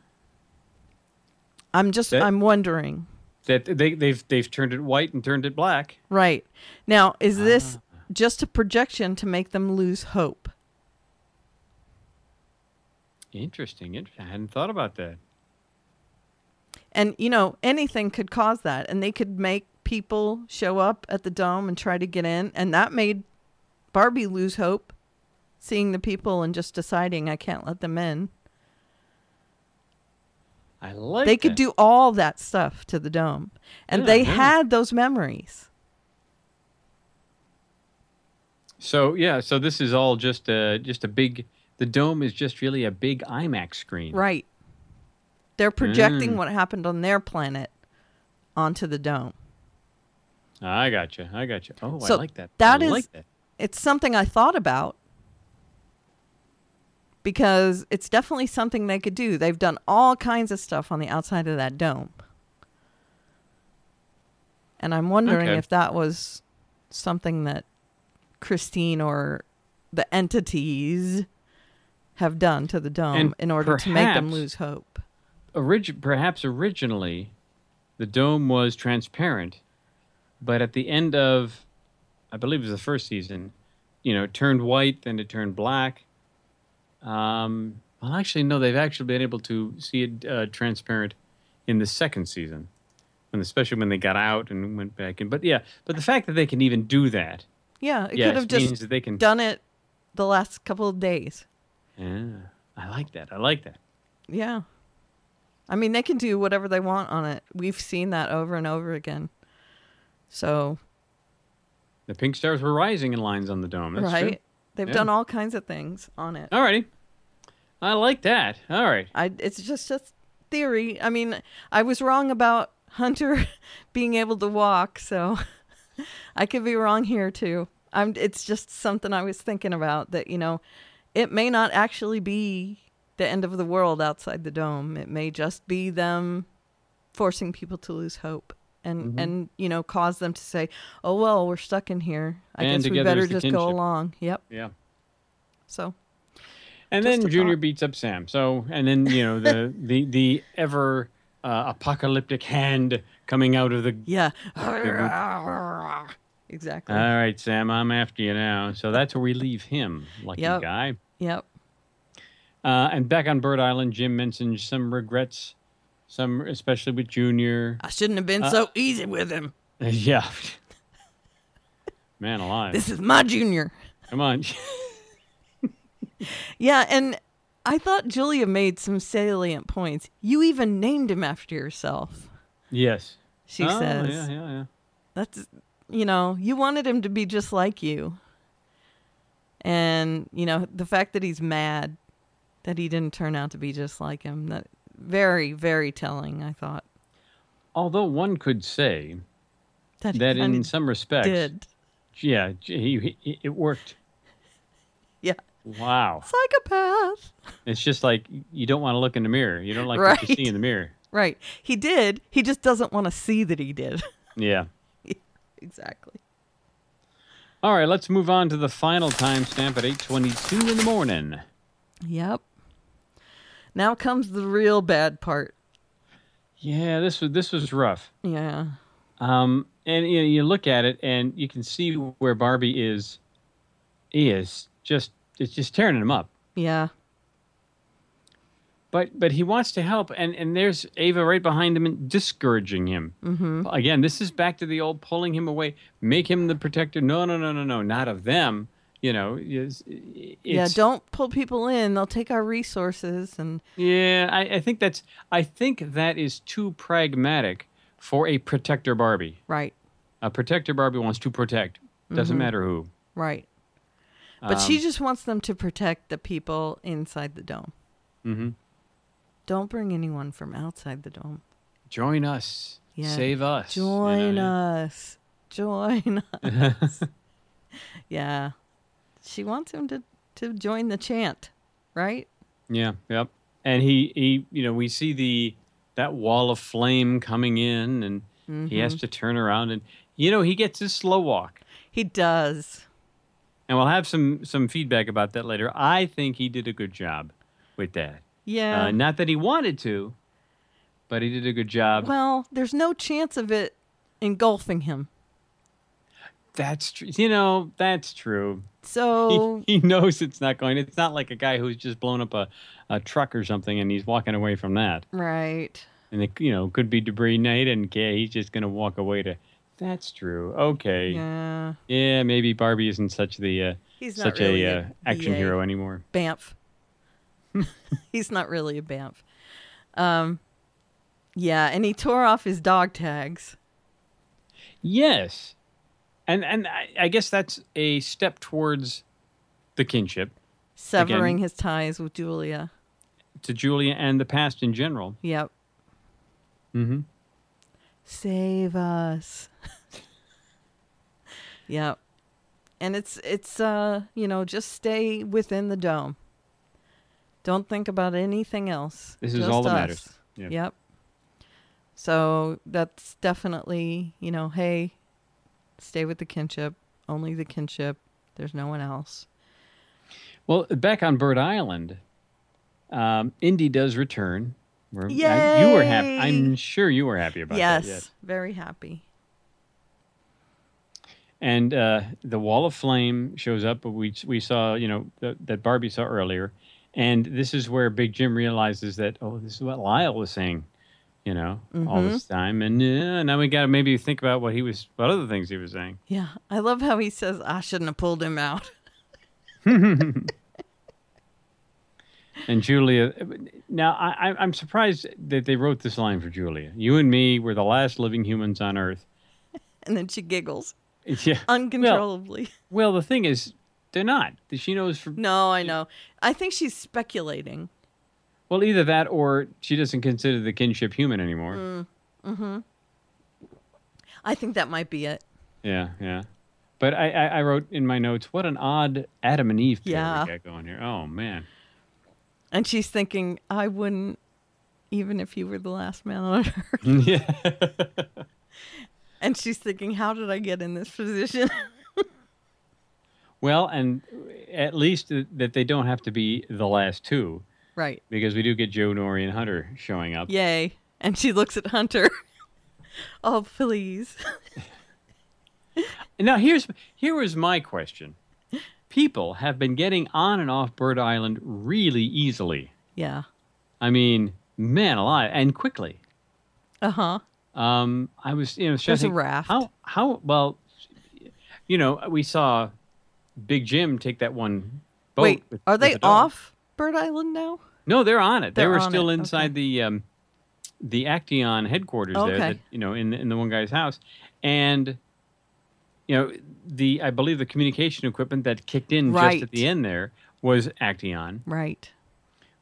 I'm just That- I'm wondering. that they they've they've turned it white and turned it black. Right. Now, is this just a projection to make them lose hope? Interesting. I hadn't thought about that. And you know, anything could cause that and they could make people show up at the dome and try to get in and that made Barbie lose hope seeing the people and just deciding I can't let them in. I like. they could do all that stuff to the dome. And Yeah, they yeah. had those memories. So yeah, so this is all just a just a big. The dome is just really a big IMAX screen. Right. They're projecting Mm. what happened on their planet onto the dome. I got you. I got you. Oh, So I like that. that I is- like that. It's something I thought about because it's definitely something they could do. They've done all kinds of stuff on the outside of that dome. And I'm wondering Okay. if that was something that Christine or the entities have done to the dome And in order to make them lose hope. Orig- perhaps originally, the dome was transparent, but at the end of, I believe it was the first season, you know, it turned white, then it turned black. Um, well, actually, no, they've actually been able to see it uh, transparent in the second season, when especially when they got out and went back in. But yeah, but the fact that they can even do that, Yeah, it could have means just that they can. done it the last couple of days. Yeah, I like that. I like that. Yeah. I mean, they can do whatever they want on it. We've seen that over and over again. So, The pink stars were rising in lines on the dome. That's right? true. They've Yeah. done all kinds of things on it. Alrighty. I like that. All right. I it's just a theory. I mean, I was wrong about Hunter being able to walk, so I could be wrong here too. I'm it's just something I was thinking about that, you know, it may not actually be the end of the world outside the dome. It may just be them forcing people to lose hope. And, Mm-hmm. and you know cause them to say, "Oh well, we're stuck in here. I And guess we better just kinship. go along." Yep. Yeah. So And then Junior thought. beats up Sam. So, and then you know the the the ever uh, apocalyptic hand coming out of the. yeah, exactly. All right, Sam, I'm after you now. So that's where we leave him, lucky Yep. guy. yep. Uh, and back on Bird Island, Jim mentions some regrets, some especially with Junior. I shouldn't have been Uh, so easy with him. yeah. Man alive. This is my junior. Come on. Yeah, and I thought Julia made some salient points. You even named him after yourself. yes. She oh, says. Yeah, yeah, yeah. That's you know, you wanted him to be just like you. And, you know, the fact that he's mad that he didn't turn out to be just like him, that very, very telling, I thought. Although one could say That, that in some respects, did. Yeah, he, he, it worked. Yeah. Wow. Psychopath. It's just like you don't want to look in the mirror. You don't like what you see in the mirror. Right. He did. He just doesn't want to see that he did. Yeah. exactly. All right, let's move on to the final timestamp at 8:22 in the morning. Yep. Now comes the real bad part. Yeah, this was this was rough. Yeah. Um, and you know, you look at it, and you can see where Barbie is. He is just it's just tearing him up. Yeah. But but he wants to help, and and there's Ava right behind him and discouraging him. Mm-hmm. Again, this is back to the old pulling him away, make him the protector. No, no, no, no, no, not of them. You know, it's, yeah. Don't pull people in. They'll take our resources and Yeah, I, I think that's I think that is too pragmatic for a protector Barbie. right. A protector Barbie wants to protect. Doesn't Mm-hmm. matter who. Right. But she Um, just wants them to protect the people inside the dome. mm-hmm. Don't bring anyone from outside the dome. Join us. Yeah. Save us. you know, Join yeah. us. Join us. yeah. She wants him to, to join the chant, right? Yeah, yep. And he, he, you know, we see the that wall of flame coming in, and he has Mm-hmm. to turn around, and you know, he gets his slow walk. He does. And we'll have some some feedback about that later. I think he did a good job with that. Yeah. Uh, not that he wanted to, but he did a good job. well, there's no chance of it engulfing him. that's true. You know, that's true. So, He, he knows it's not going. It's not like a guy who's just blown up a, a truck or something, and he's walking away from that. right. And it, you know, could be debris. No, and didn't. He's just going to walk away to. That's true. Okay. Yeah. Yeah, maybe Barbie isn't such the uh, He's not such really a, a uh, action BA. hero anymore. Banff. He's not really a Banff. Um, yeah, and he tore off his dog tags. Yes, and and I, I guess that's a step towards the kinship severing his ties with Julia. to Julia and the past in general. Yep. Mm-hmm. Save us. yep. And it's it's uh, you know, just stay within the dome. Don't think about anything else. This is all that us. matters. Yeah. Yep. So that's definitely, you know, hey, stay with the kinship, only the kinship. There's no one else. Well, back on Bird Island, um, Indy does return. We're- I, you were happy. I'm sure you were happy about yes, that. Yes. very happy. And uh, the wall of flame shows up. But we we saw, you know, th- that Barbie saw earlier, and this is where Big Jim realizes that oh, this is what Lyle was saying, you know, all this Mm-hmm. time, and uh, now we got to maybe think about what he was, what other things he was saying. Yeah, I love how he says, "I shouldn't have pulled him out." And Julia, now I, I'm surprised that they wrote this line for Julia. You and me were the last living humans on Earth. And then she giggles Yeah. uncontrollably. Well, the thing is, they're not. She knows from no, I know. I think she's speculating. Well either that or she doesn't consider the kinship human anymore. Mm. hmm I think that might be it. Yeah, yeah. But I, I, I wrote in my notes, what an odd Adam and Eve pair Yeah. we got going here. Oh man. And she's thinking, I wouldn't, even if you were the last man on earth. yeah. And she's thinking, how did I get in this position? Well, and at least that they don't have to be the last two right. because we do get Joe Norrie and Hunter showing up. Yay. And she looks at Hunter. oh, please. Now here's here was my question. People have been getting on and off Bird Island really easily. Yeah. I mean, man alive, and quickly. Uh huh. Um, I was, you know, There's a stressing raft. How how well, you know, we saw Big Jim take that one boat. Wait, are they the off Bird Island now? No, they're on it. they They're were still it, inside okay. the um, the Aktaion headquarters there. That, you know, in in the one guy's house, and you know the I believe the communication equipment that kicked in just at the end there was Aktaion. Right.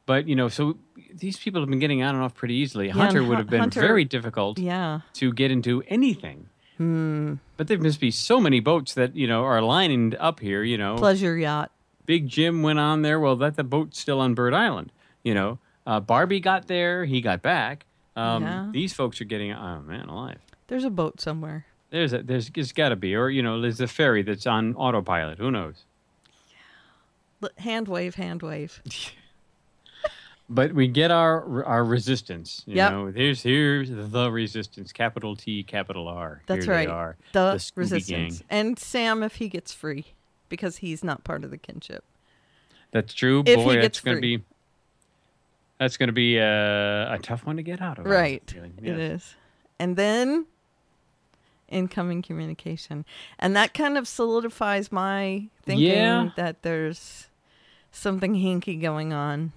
But you know, so these people have been getting on and off pretty easily. Yeah, Hunter would have been Hunter- very difficult Yeah. to get into anything Hmm. But there must be so many boats that you know are lined up here. You know, Pleasure yacht. Big Jim went on there. Well, that the boat's still on Bird Island. You know, uh, Barbie got there. He got back. Um, Yeah. These folks are getting. Oh man, alive. There's a boat somewhere. There's a there's there's got to be, or you know, there's a ferry that's on autopilot. Who knows? L- Hand wave, hand wave. But we get our our resistance. You Yep. know, here's here's the resistance. Capital T, capital R. That's Here right. Are. The, Scooby resistance. Gang. And Sam if he gets free because he's not part of the kinship. That's true. If he Boy, gets that's going to be that's going to be uh, a tough one to get out of. A Right. feeling. It Yes. is. And then incoming communication. And that kind of solidifies my thinking Yeah. that there's something hinky going on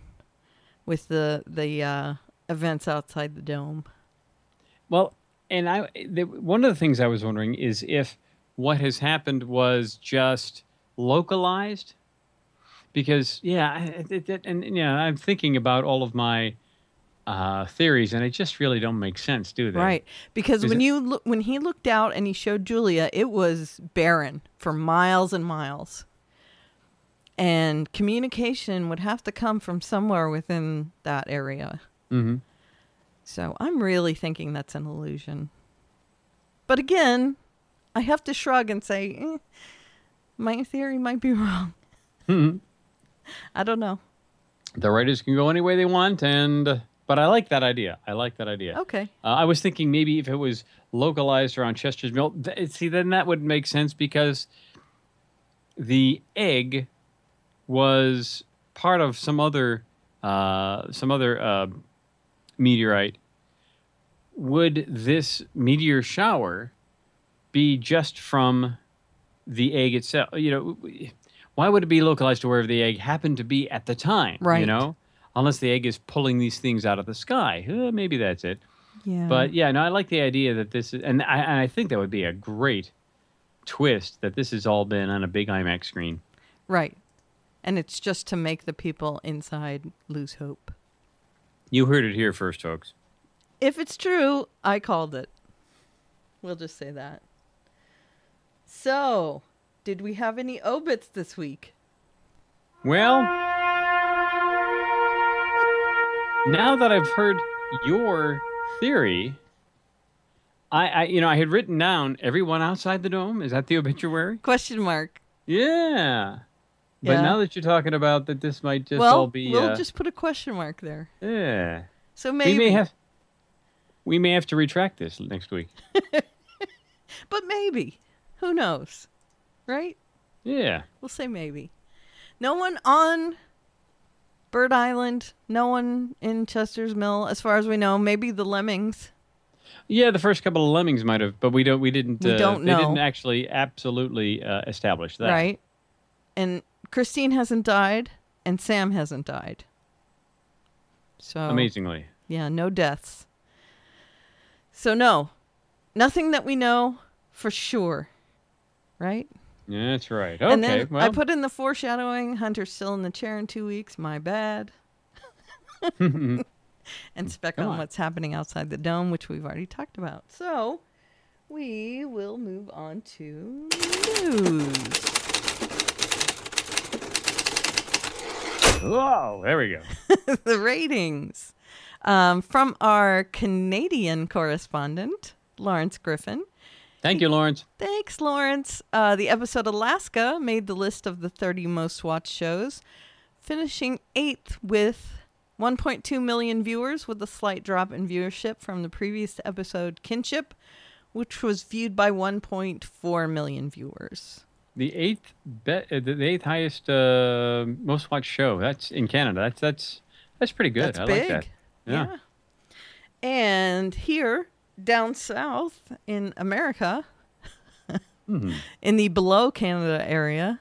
with the the uh, events outside the dome. Well, and I the, one of the things I was wondering is if what has happened was just localized, because yeah, I- it, it, and you know I'm thinking about all of my uh, theories, and they just really don't make sense, do they? Right. Because Is when it- you look when he looked out and he showed Julia, it was barren for miles and miles. And communication would have to come from somewhere within that area. Mm-hmm. So I'm really thinking that's an illusion. But again, I have to shrug and say, eh, my theory might be wrong. Mhm. I don't know. The writers can go any way they want, and but I like that idea. I like that idea. Okay. Uh, I was thinking maybe if it was localized around Chester's Mill, th- see, then that would make sense because the egg was part of some other uh, some other uh, meteorite. Would this meteor shower be just from the egg itself? You know, why would it be localized to wherever the egg happened to be at the time? Right. You know, unless the egg is pulling these things out of the sky. Uh, maybe that's it. Yeah. But yeah, no, I like the idea that this is, and I, and I think that would be a great twist that this has all been on a big IMAX screen. right. And it's just to make the people inside lose hope. You heard it here first, folks. If it's true, I called it. We'll just say that. So, did we have any obits this week? Well, now that I've heard your theory, I, I you know I had written down everyone outside the dome. Is that the obituary? Question mark. Yeah. But Yeah. now that you're talking about that, this might just well, all be. we'll uh, just put a question mark there. yeah. So maybe, We may have. We may have to retract this next week. but maybe. Who knows? Right? Yeah. We'll say maybe. No one on Bird Island, no one in Chester's Mill, as far as we know. Maybe the lemmings. Yeah, the first couple of lemmings might have, but we don't. We didn't. We uh, don't They know. didn't actually absolutely uh, establish that. Right? And Christine hasn't died, and Sam hasn't died. So Amazingly. Yeah, no deaths. So no, nothing that we know for sure, right? Yeah, that's right. Okay. and then well, I put in the foreshadowing. Hunter's still in the chair in two weeks. My bad. and spec on on. what's happening outside the dome, which we've already talked about. So we will move on to news. Whoa, there we go. the ratings um, from our Canadian correspondent, Lawrence Griffin. Thank you, Lawrence. Thanks, Lawrence. Uh, the episode Alaska made the list of the 30 most watched shows, finishing eighth with 1.2 million viewers, with a slight drop in viewership from the previous episode Kinship, which was viewed by 1.4 million viewers. The eighth, be- uh, the eighth highest, uh, most watched show. That's in Canada. That's that's that's pretty good. That's I big. like that. Yeah. And here, down south in America, Mhm. in the below Canada area,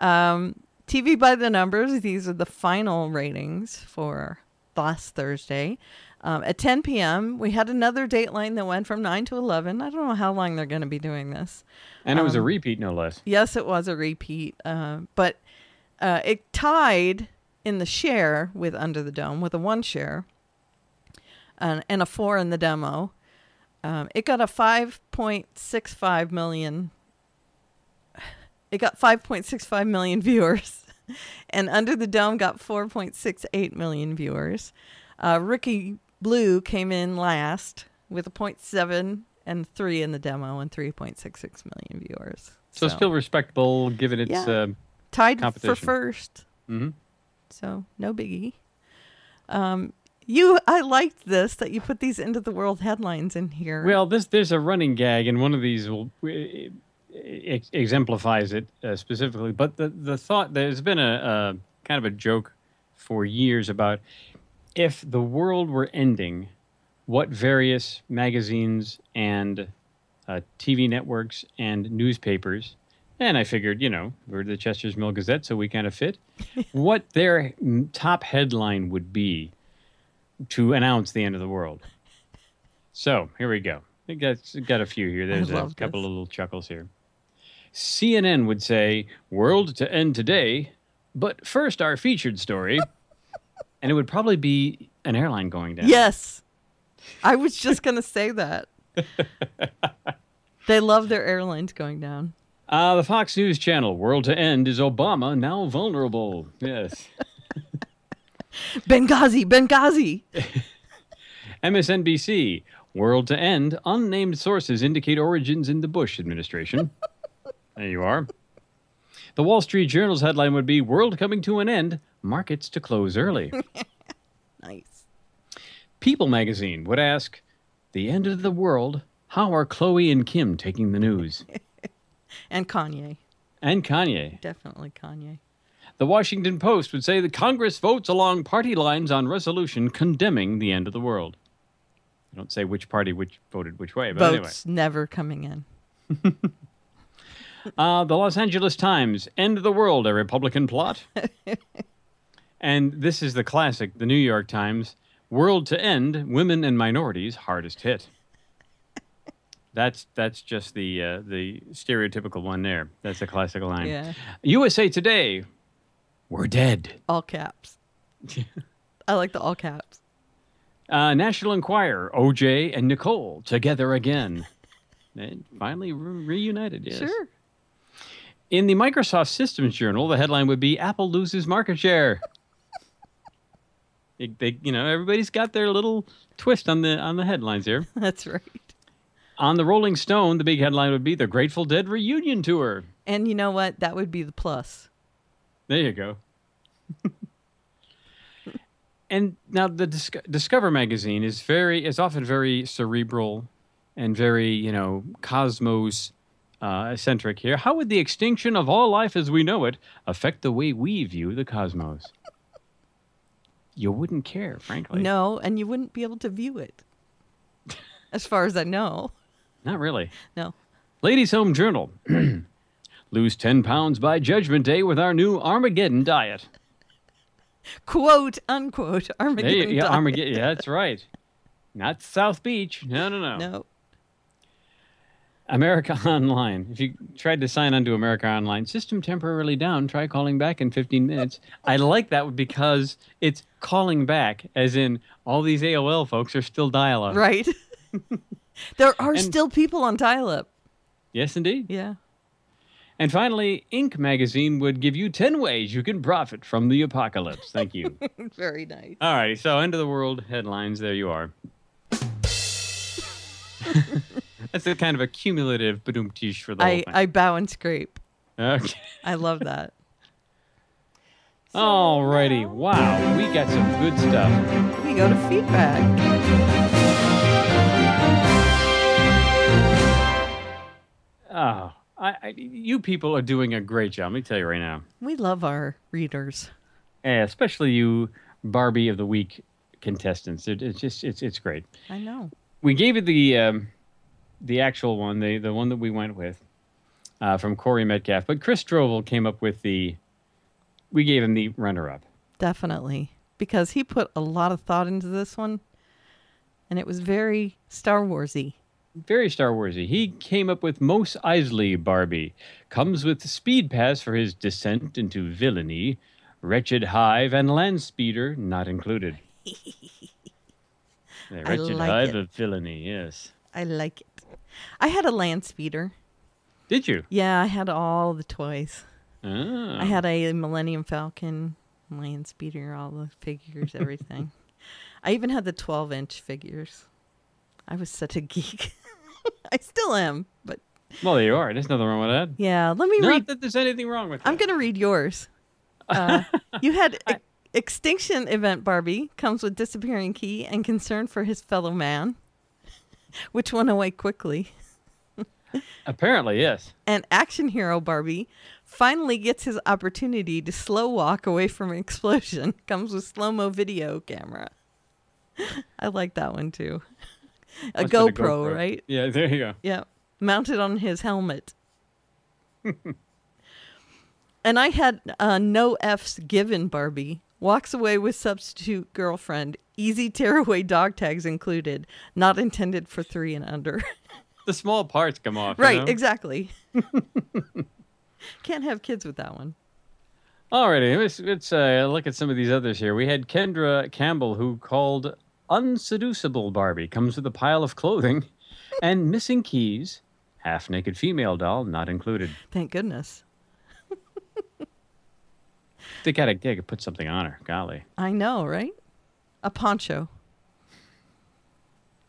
um, TV by the numbers, these are the final ratings for last Thursday. Um, at 10 p.m., we had another dateline that went from 9 to 11. I don't know how long they're going to be doing this. And it was a Um, repeat, no less. Yes, it was a repeat, uh, but uh, it tied in the share with Under the Dome with a one share and, and a four in the demo. Um, it got a 5.65 million. It got 5.65 million viewers, and Under the Dome got 4.68 million viewers. Uh, Rookie Blue came in last with a 0.7 and three in the demo and 3.66 million viewers. So, still respectable given its. Yeah. Uh, tied for competition. first. mhm. So no biggie. Um, you, I liked this that you put these into the world headlines in here. Well, this there's a running gag, and one of these will e- ex- exemplifies it uh, specifically. But the the thought there's been a, a kind of a joke for years about if the world were ending, what various magazines and uh, TV networks and newspapers, and I figured, you know, we're the Chester's Mill Gazette, so we kind of fit, what their top headline would be to announce the end of the world. So here we go. I got, got a few here. There's a couple this. of little chuckles here. CNN would say, World to end today, but first our featured story. and it would probably be an airline going down. yes, I was just gonna say that. they love their airlines going down. Uh, the Fox News Channel, World to End is Obama now vulnerable. Yes. Benghazi, Benghazi. MSNBC, World to End, unnamed sources indicate origins in the Bush administration. there you are. The Wall Street Journal's headline would be World coming to an end, markets to close early. Nice. People magazine would ask, The end of the world, how are Chloe and Kim taking the news? And Kanye, And Kanye. definitely Kanye. The Washington Post would say that Congress votes along party lines on resolution condemning the end of the world. I don't say which party which voted which way, but Votes never coming in. Uh, the Los Angeles Times, End of the World, a Republican plot. and this is the classic, the New York Times, World to End, Women and Minorities Hardest Hit. That's that's just the uh, the stereotypical one there. That's a classic line. Yeah. USA Today, we're dead. All caps. I like the all caps. Uh, National Enquirer, OJ and Nicole together again. And finally re- reunited, yes. Sure. In the Microsoft Systems Journal, the headline would be Apple loses market share. They- they, you know, everybody's got their little twist on the on the headlines here. That's right. On the Rolling Stone, the big headline would be the Grateful Dead reunion tour. And you know what? That would be the plus. There you go. and now the Disco- Discover magazine is very is often very cerebral and very you know cosmos uh, centric here. How would the extinction of all life as we know it affect the way we view the cosmos? You wouldn't care, frankly. No, and you wouldn't be able to view it. As far as I know. not really. No. Ladies' Home Journal. Lose 10 pounds by Judgment Day with our new Armageddon diet. Quote unquote Armageddon. you, yeah, diet. Armageddon. Yeah, that's right. Not South Beach. No, no, no. No. America Online. If you tried to sign on to America Online, system temporarily down. Try calling back in 15 minutes. I like that because it's calling back, as in all these AOL folks are still dial up. Right. there are And- still people on dial up. Yes, indeed. Yeah. And finally, Inc. magazine would give you 10 ways you can profit from the apocalypse. Thank you. Very nice. All righty, so end of the world headlines. There you are. That's a kind of a cumulative badoom tish for the whole I, thing. I bow and scrape. Okay. I love that. All righty. Wow, we got some good stuff. We go to feedback. Oh, I, I, you people are doing a great job. Let me tell you right now. We love our readers. Eh, especially you Barbie of the Week contestants. It, it's just it's it's great. I know. we gave it the um, the actual one, the the one that we went with uh, from Corey Metcalf, but Chris Strovel came up with the. We gave him the runner-up. Definitely. Because he put a lot of thought into this one. And it was very Star Warsy. Very Star Warsy. He came up with Mos Eisley Barbie. Comes with speed pass for his descent into villainy. Wretched Hive and Land Speeder not included. The I Wretched like Hive it. of villainy. Yes. I like it. I had a land speeder. Did you? Yeah, I had all the toys. Ah. I had a Millennium Falcon, land speeder, all the figures, everything. I even had the 12 inch figures. I was such a geek. I still am, but Well, there you are. There's nothing wrong with that. yeah, let me read Not read. that there's anything wrong with that. I'm going to read yours. Uh, you had e- Extinction Event Barbie comes with disappearing key and concern for his fellow man, which went away quickly. Apparently, yes. And Action Hero Barbie finally gets his opportunity to slow walk away from an explosion. Comes with slow mo video camera. I like that one too. A have been GoPro, right? Yeah, there you go. Yeah, mounted on his helmet. and I had uh, no F's given Barbie. Walks away with substitute girlfriend. Easy tearaway dog tags included. Not intended for three and under. The small parts come off. you right, know? exactly. Can't have kids with that one. Alrighty, let's, let's uh, look at some of these others here. We had Kendra Campbell who called Unseducible Barbie comes with a pile of clothing and missing keys. Half naked female doll not included. Thank goodness. They gotta, they gotta put something on her. Golly. I know, right? A poncho.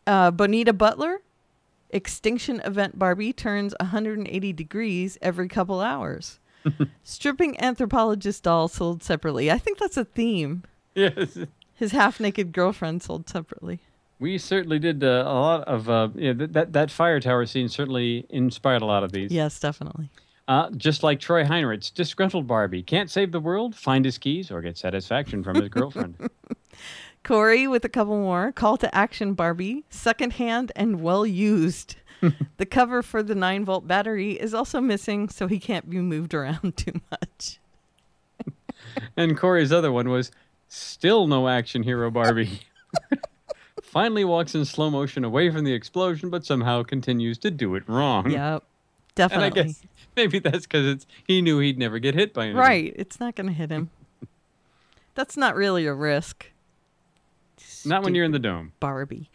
Uh, Bonita Butler, Extinction Event Barbie turns 180 degrees every couple hours. Stripping anthropologist doll sold separately. I think that's a theme. Yes. His half naked girlfriend sold separately. We certainly did uh, a lot of uh, yeah, th- that that fire tower scene certainly inspired a lot of these. Yes, definitely. Uh, just like Troy Heinrich's disgruntled Barbie can't save the world, find his keys, or get satisfaction from his girlfriend. Corey with a couple more. Call to action Barbie, secondhand and well used. the cover for the 9 volt battery is also missing, so he can't be moved around too much. and Corey's other one was still no action hero Barbie. Finally walks in slow motion away from the explosion, but somehow continues to do it wrong. Yep, and definitely. I guess maybe that's because it's he knew he'd never get hit by anything. Right. It's not going to hit him. That's not really a risk. Not when you're in the dome. Barbie.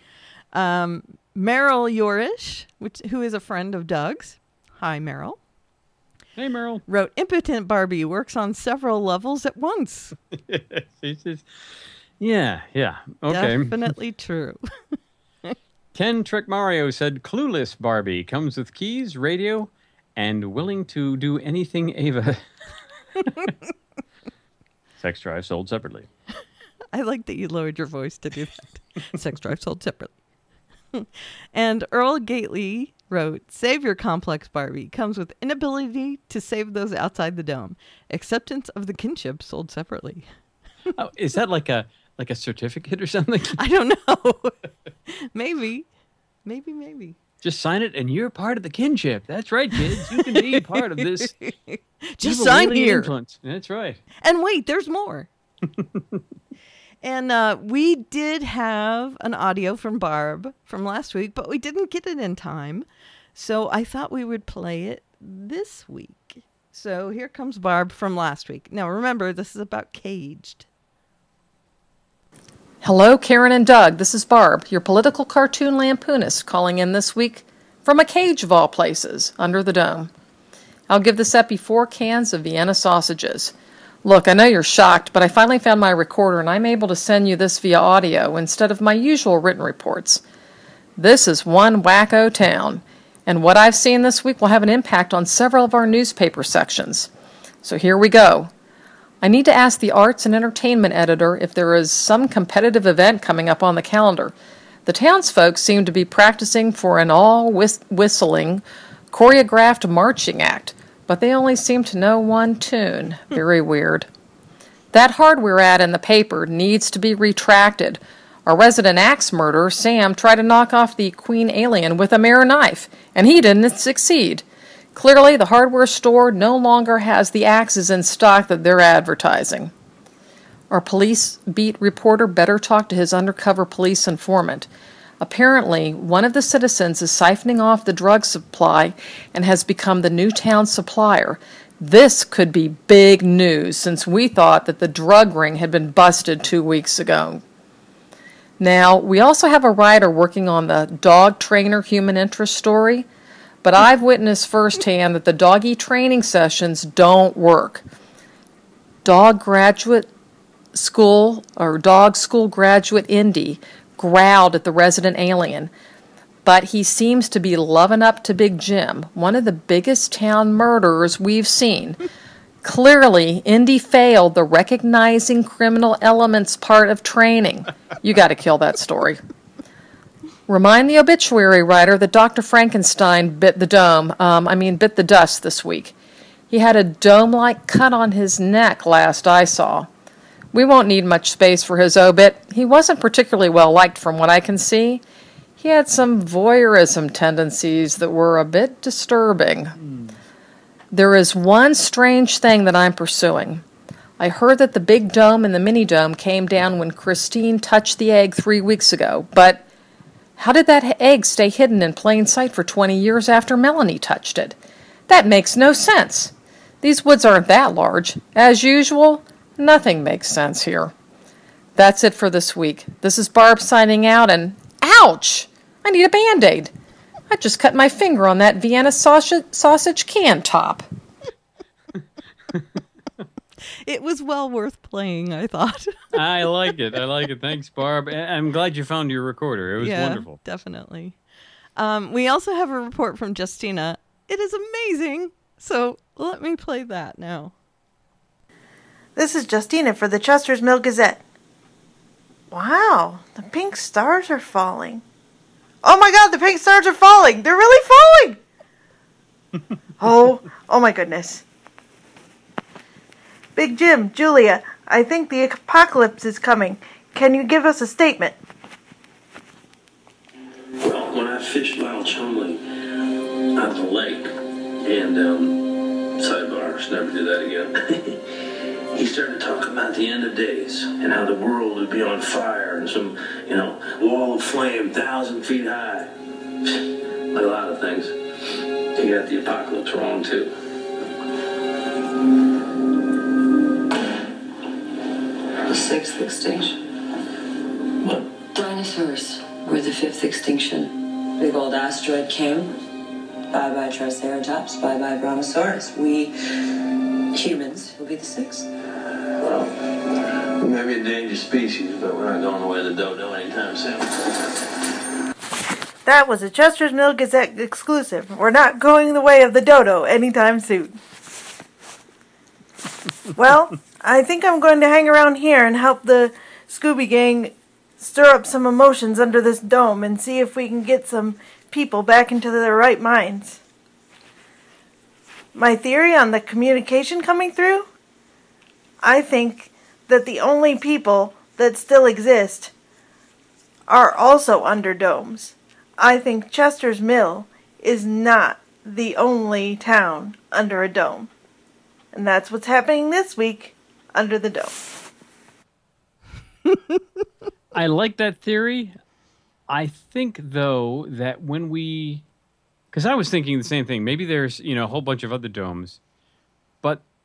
Um, Meryl Yorish, which who is a friend of Doug's. Hi, Meryl. Hey, Merrill. Wrote Impotent Barbie works on several levels at once. Just- yeah, yeah. Okay. Definitely true. Ken Trick Mario said Clueless Barbie comes with keys, radio, and willing to do anything Ava. Sex drive sold separately. I like that you lowered your voice to do that. Sex drive sold separately. and Earl Gately wrote, Savior Complex Barbie comes with inability to save those outside the dome. Acceptance of the kinship sold separately. Oh, is that like a like a certificate or something? I don't know. maybe. Maybe, maybe. Just sign it and you're part of the kinship. That's right, kids. You can be part of this. Just sign here. Influence. That's right. And wait, there's more. And uh, we did have an audio from Barb from last week, but we didn't get it in time. So I thought we would play it this week. So here comes Barb from last week. Now remember, this is about Caged. Hello, Karen and Doug. This is Barb, your political cartoon lampoonist, calling in this week from a cage of all places, under the dome. I'll give this epi four cans of Vienna sausages. Look, I know you're shocked, but I finally found my recorder and I'm able to send you this via audio instead of my usual written reports. This is one wacko town, and what I've seen this week will have an impact on several of our newspaper sections. So here we go. I need to ask the arts and entertainment editor if there is some competitive event coming up on the calendar. The townsfolk seem to be practicing for an all whis- whistling, choreographed marching act, but they only seem to know one tune. Very weird. That hardware ad in the paper needs to be retracted. Our resident axe murderer, Sam, tried to knock off the Queen Alien with a mirror knife, and he didn't succeed. Clearly, the hardware store no longer has the axes in stock that they're advertising. Our police beat reporter better talk to his undercover police informant. Apparently, one of the citizens is siphoning off the drug supply and has become the new town supplier. This could be big news since we thought that the drug ring had been busted two weeks ago. Now, we also have a writer working on the dog trainer human interest story, but I've witnessed firsthand that the doggy training sessions don't work. Dog graduate school or dog school graduate Indy growled at the resident alien, but he seems to be loving up to Big Jim, one of the biggest town murderers we've seen. Clearly, Indy failed the recognizing criminal elements part of training. You got to kill that story. Remind the obituary writer that Dr. Frankenstein bit the dome, um, I mean, bit the dust this week. He had a dome like cut on his neck last I saw. We won't need much space for his obit. He wasn't particularly well liked from what I can see. He had some voyeurism tendencies that were a bit disturbing. There is one strange thing that I'm pursuing. I heard that the big dome and the mini dome came down when Christine touched the egg three weeks ago, but how did that egg stay hidden in plain sight for 20 years after Melanie touched it? That makes no sense. These woods aren't that large. As usual, nothing makes sense here. That's it for this week. This is Barb signing out, and ouch! I need a band aid. I just cut my finger on that Vienna sausage, sausage can top. It was well worth playing, I thought. I like it. I like it. Thanks, Barb. I- I'm glad you found your recorder. It was yeah, wonderful. Definitely. Um, we also have a report from Justina. It is amazing. So let me play that now. This is Justina for the Chester's Mill Gazette. Wow, the pink stars are falling. Oh my god, the pink stars are falling! They're really falling! oh, oh my goodness. Big Jim, Julia, I think the apocalypse is coming. Can you give us a statement? Well, when I fished Lyle Chumley out of the lake, and um, sidebars, never do that again. he started talking about the end of days and how the world would be on fire and some, you know, wall of flame thousand feet high. like a lot of things. He got the apocalypse wrong too. The sixth extinction. What? Dinosaurs were the fifth extinction. Big old asteroid came. Bye bye Triceratops. Bye bye Brontosaurus. We humans will be the sixth. Well, we may be a dangerous species, but we're not going the way of the dodo anytime soon. That was a Chester's Mill Gazette exclusive. We're not going the way of the dodo anytime soon. well, I think I'm going to hang around here and help the Scooby Gang stir up some emotions under this dome and see if we can get some people back into their right minds. My theory on the communication coming through? I think that the only people that still exist are also under domes. I think Chester's Mill is not the only town under a dome. And that's what's happening this week under the dome. I like that theory. I think though that when we, because I was thinking the same thing. Maybe there's you know a whole bunch of other domes,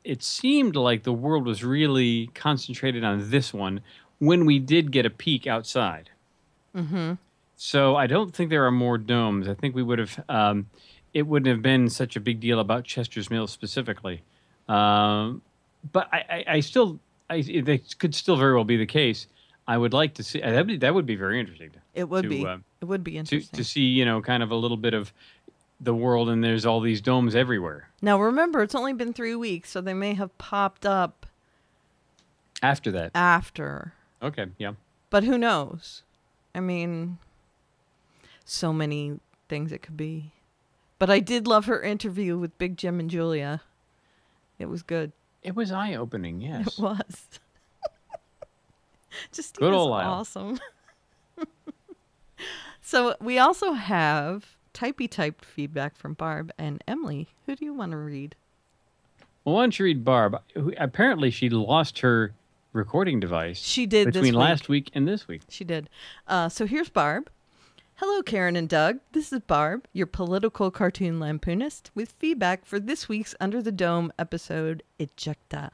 it seemed like the world was really concentrated on this one when we did get a peek outside. Mm-hmm. So I don't think there are more domes. I think we would have. Um, it wouldn't have been such a big deal about Chester's Mill specifically. Um, but I, I, I still, I, that could still very well be the case. I would like to see that. Would be, that would be very interesting. To, It would to, be. uh, it would be to interesting. to see you know kind of a little bit of the world, and there's all these domes everywhere. now remember, it's only been three weeks, so they may have popped up After that, after. okay, yeah. But who knows? I mean, so many things it could be. But I did love her interview with Big Jim and Julia. It was good. It was eye opening. Yes. It was. Just Good old awesome. so we also have typey typed feedback from Barb and Emily. Who do you want to read? Well, why don't you read Barb? Who, apparently, she lost her recording device. She did between week. last week and this week. She did. Uh, so here's Barb. Hello, Karen and Doug. This is Barb, your political cartoon lampoonist, with feedback for this week's Under the Dome episode, Ejecta.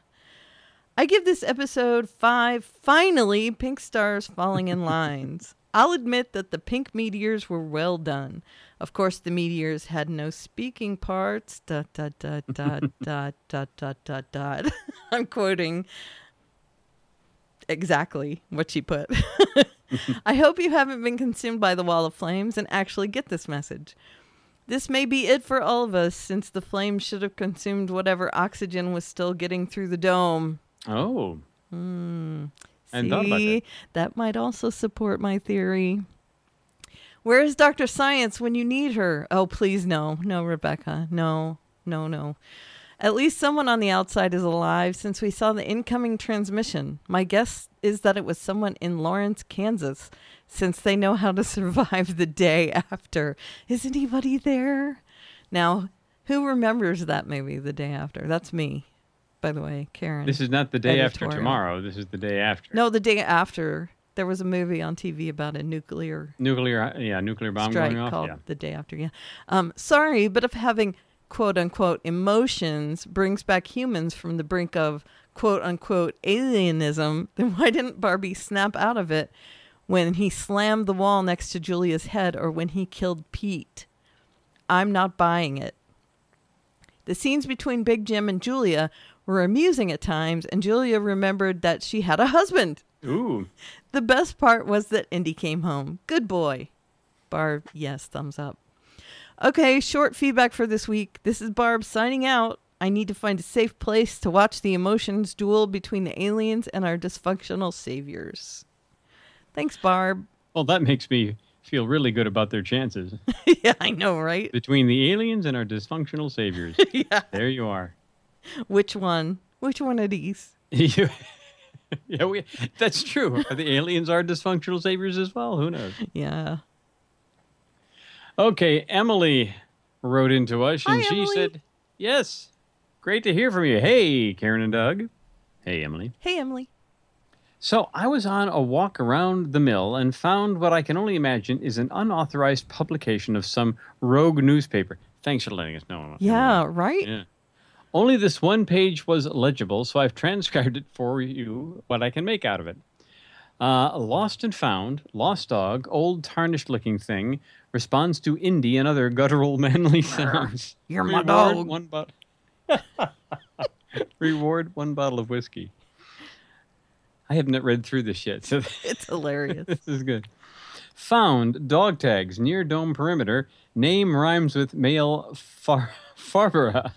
I give this episode five finally pink stars falling in lines. I'll admit that the pink meteors were well done. Of course, the meteors had no speaking parts. Dot, dot, dot, dot, dot, dot, dot, dot, dot. I'm quoting exactly what she put. I hope you haven't been consumed by the wall of flames and actually get this message. This may be it for all of us, since the flames should have consumed whatever oxygen was still getting through the dome. Oh. Hmm. About See, that might also support my theory. Where is Dr. Science when you need her? Oh, please, no. No, Rebecca. No, no, no. At least someone on the outside is alive since we saw the incoming transmission. My guess is that it was someone in Lawrence, Kansas, since they know how to survive the day after. Is anybody there? Now, who remembers that maybe the day after? That's me, by the way, Karen. This is not the day after tomorrow. This is the day after. No, the day after. There was a movie on TV about a nuclear Nuclear, yeah, nuclear bomb going off. called Yeah. the day after. Yeah. Um, sorry, but if having quote unquote emotions brings back humans from the brink of quote unquote alienism, then why didn't Barbie snap out of it when he slammed the wall next to Julia's head or when he killed Pete? I'm not buying it. The scenes between Big Jim and Julia were amusing at times, and Julia remembered that she had a husband. Ooh. The best part was that Indy came home. Good boy. Barb, yes, thumbs up. Okay, short feedback for this week. This is Barb signing out. I need to find a safe place to watch the emotions duel between the aliens and our dysfunctional saviors. Thanks, Barb. Well, that makes me feel really good about their chances yeah, I know, right? between the aliens and our dysfunctional saviors. yeah. There you are. Which one? Which one of these? Yeah, we, that's true. Are the aliens are dysfunctional saviors as well? Who knows? Yeah. Okay, Emily wrote into us and Hi, she Emily. said, Yes, great to hear from you. Hey, Karen and Doug. Hey, Emily. Hey, Emily. So I was on a walk around the mill and found what I can only imagine is an unauthorized publication of some rogue newspaper. Thanks for letting us know. Yeah, right? Yeah. Only this one page was legible, so I've transcribed it for you, what I can make out of it. Uh, lost and found, lost dog, old tarnished looking thing, responds to Indy and other guttural manly sounds. You're my Reward dog. One bot- Reward one bottle of whiskey. I haven't read through this yet, so It's hilarious. this is good. Found dog tags near dome perimeter. Name rhymes with male far Farbara.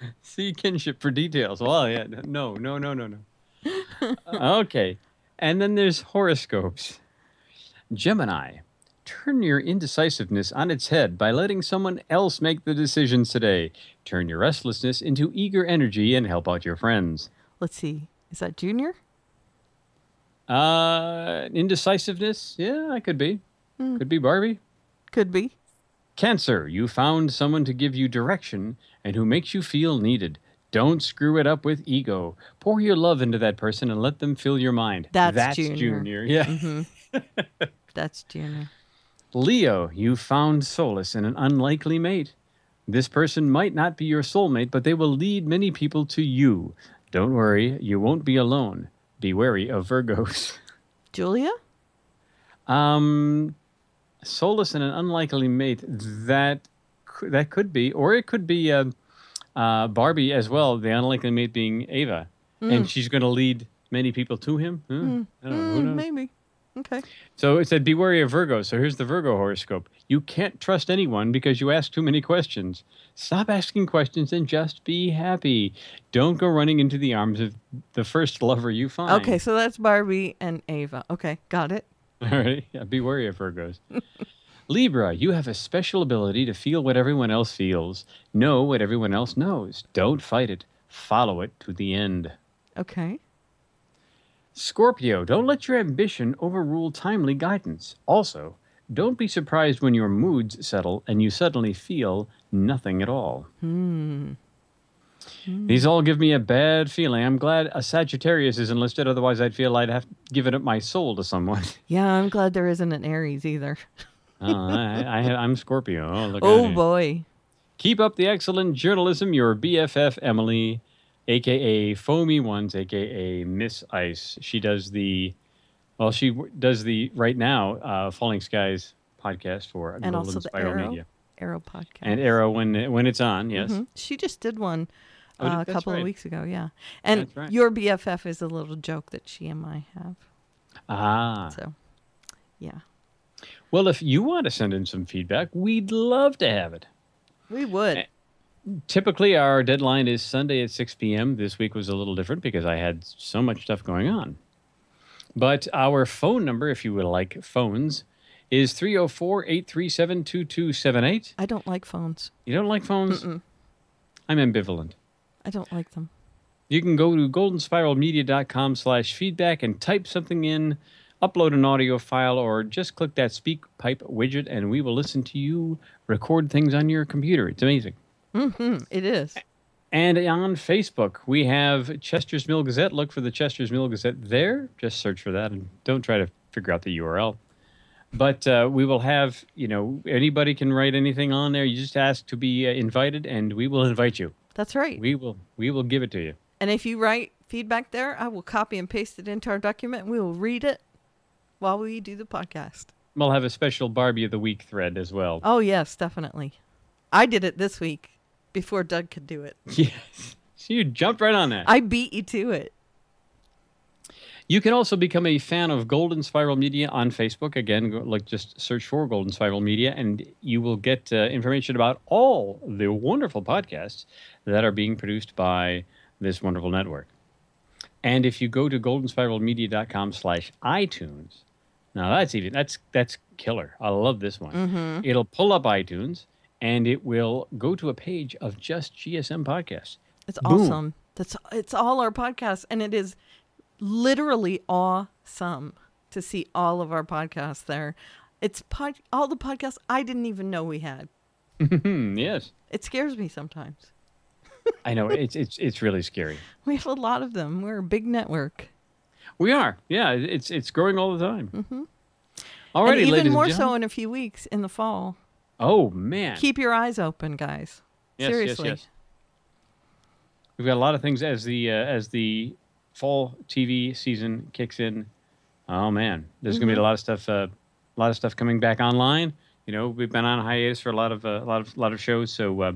See kinship for details. Well, yeah, no, no, no, no, no. okay, and then there's horoscopes. Gemini, turn your indecisiveness on its head by letting someone else make the decisions today. Turn your restlessness into eager energy and help out your friends. Let's see. Is that Junior? Uh, indecisiveness? Yeah, I could be. Could be Barbie. Could be. Cancer, you found someone to give you direction and who makes you feel needed. Don't screw it up with ego. Pour your love into that person and let them fill your mind. That's Junior. Yeah. Mhm. That's Junior. Leo, you found solace in an unlikely mate. This person might not be your soulmate, but they will lead many people to you. Don't worry, you won't be alone. Be wary of Virgos. Julia? Um, solace and an unlikely mate. That that could be, or it could be uh, uh, Barbie as well. The unlikely mate being Ava, and Mm. she's going to lead many people to him. Huh? Mm. I don't know. Who Mm, maybe. Okay. So it said, "Be wary of Virgo." So here's the Virgo horoscope. You can't trust anyone because you ask too many questions. Stop asking questions and just be happy. Don't go running into the arms of the first lover you find. Okay, so that's Barbie and Ava. Okay, got it. All right. Yeah, be wary of Virgos. Libra, you have a special ability to feel what everyone else feels, know what everyone else knows. Don't fight it, follow it to the end. Okay. Scorpio, don't let your ambition overrule timely guidance. Also, don't be surprised when your moods settle and you suddenly feel nothing at all. Hmm. These all give me a bad feeling. I'm glad a Sagittarius is enlisted, otherwise, I'd feel I'd have given up my soul to someone. Yeah, I'm glad there isn't an Aries either. oh, I, I'm Scorpio. Oh, oh boy. Keep up the excellent journalism, your BFF Emily. aka Foamy Ones, aka Miss Ice. She does the, well, she does the right now uh, Falling Skies podcast for and Golden also the Spiral Arrow Media Arrow podcast. and Arrow when when it's on. Yes, Mhm. She just did one Oh, uh, a couple right. of weeks ago. Yeah, and right. your BFF is a little joke that she and I have. ah. So, yeah, Well, if you want to send in some feedback, we'd love to have it. we would. Typically, our deadline is Sunday at 6 p.m. This week was a little different because I had so much stuff going on. But our phone number, if you would like phones, is 304 837 2278. I don't like phones. You don't like phones? Mm-mm. I'm ambivalent. I don't like them. You can go to goldenspiralmedia.com slash feedback and type something in, upload an audio file, or just click that speak pipe widget and we will listen to you record things on your computer. It's amazing. hmm It is. And on Facebook, we have Chester's Mill Gazette. Look for the Chester's Mill Gazette there. Just search for that and don't try to figure out the URL. But uh, we will have, you know, anybody can write anything on there. You just ask to be uh, invited, and we will invite you. That's right. We will, we will give it to you. And if you write feedback there, I will copy and paste it into our document. and We will read it while we do the podcast. We'll have a special Barbie of the Week thread as well. Oh yes, definitely. I did it this week before Doug could do it. Yes. So you jumped right on that. I beat you to it. You can also become a fan of Golden Spiral Media on Facebook. Again, go, like just search for Golden Spiral Media, and you will get uh, information about all the wonderful podcasts that are being produced by this wonderful network. And if you go to goldenspiralmedia.com slash iTunes, now that's even that's that's killer. I love this one. Mhm. It'll pull up iTunes and it will go to a page of just GSM podcasts. It's Boom. awesome. That's it's all our podcasts, and it is literally awesome to see all of our podcasts there. It's pod, all the podcasts I didn't even know we had. yes, It scares me sometimes. I know it's it's it's really scary. We have a lot of them. We're a big network. We are. Yeah, it's it's growing all the time. Mm-hmm. Alrighty, and even more so in a few weeks in the fall. Oh man. Keep your eyes open, guys. Yes, yes, Seriously. yes. We've got a lot of things as the uh, as the fall TV season kicks in. Oh man, there's gonna be a lot of stuff. Uh, a lot of stuff coming back online. You know, we've been on hiatus for a lot of uh, a lot of lot of shows, so uh,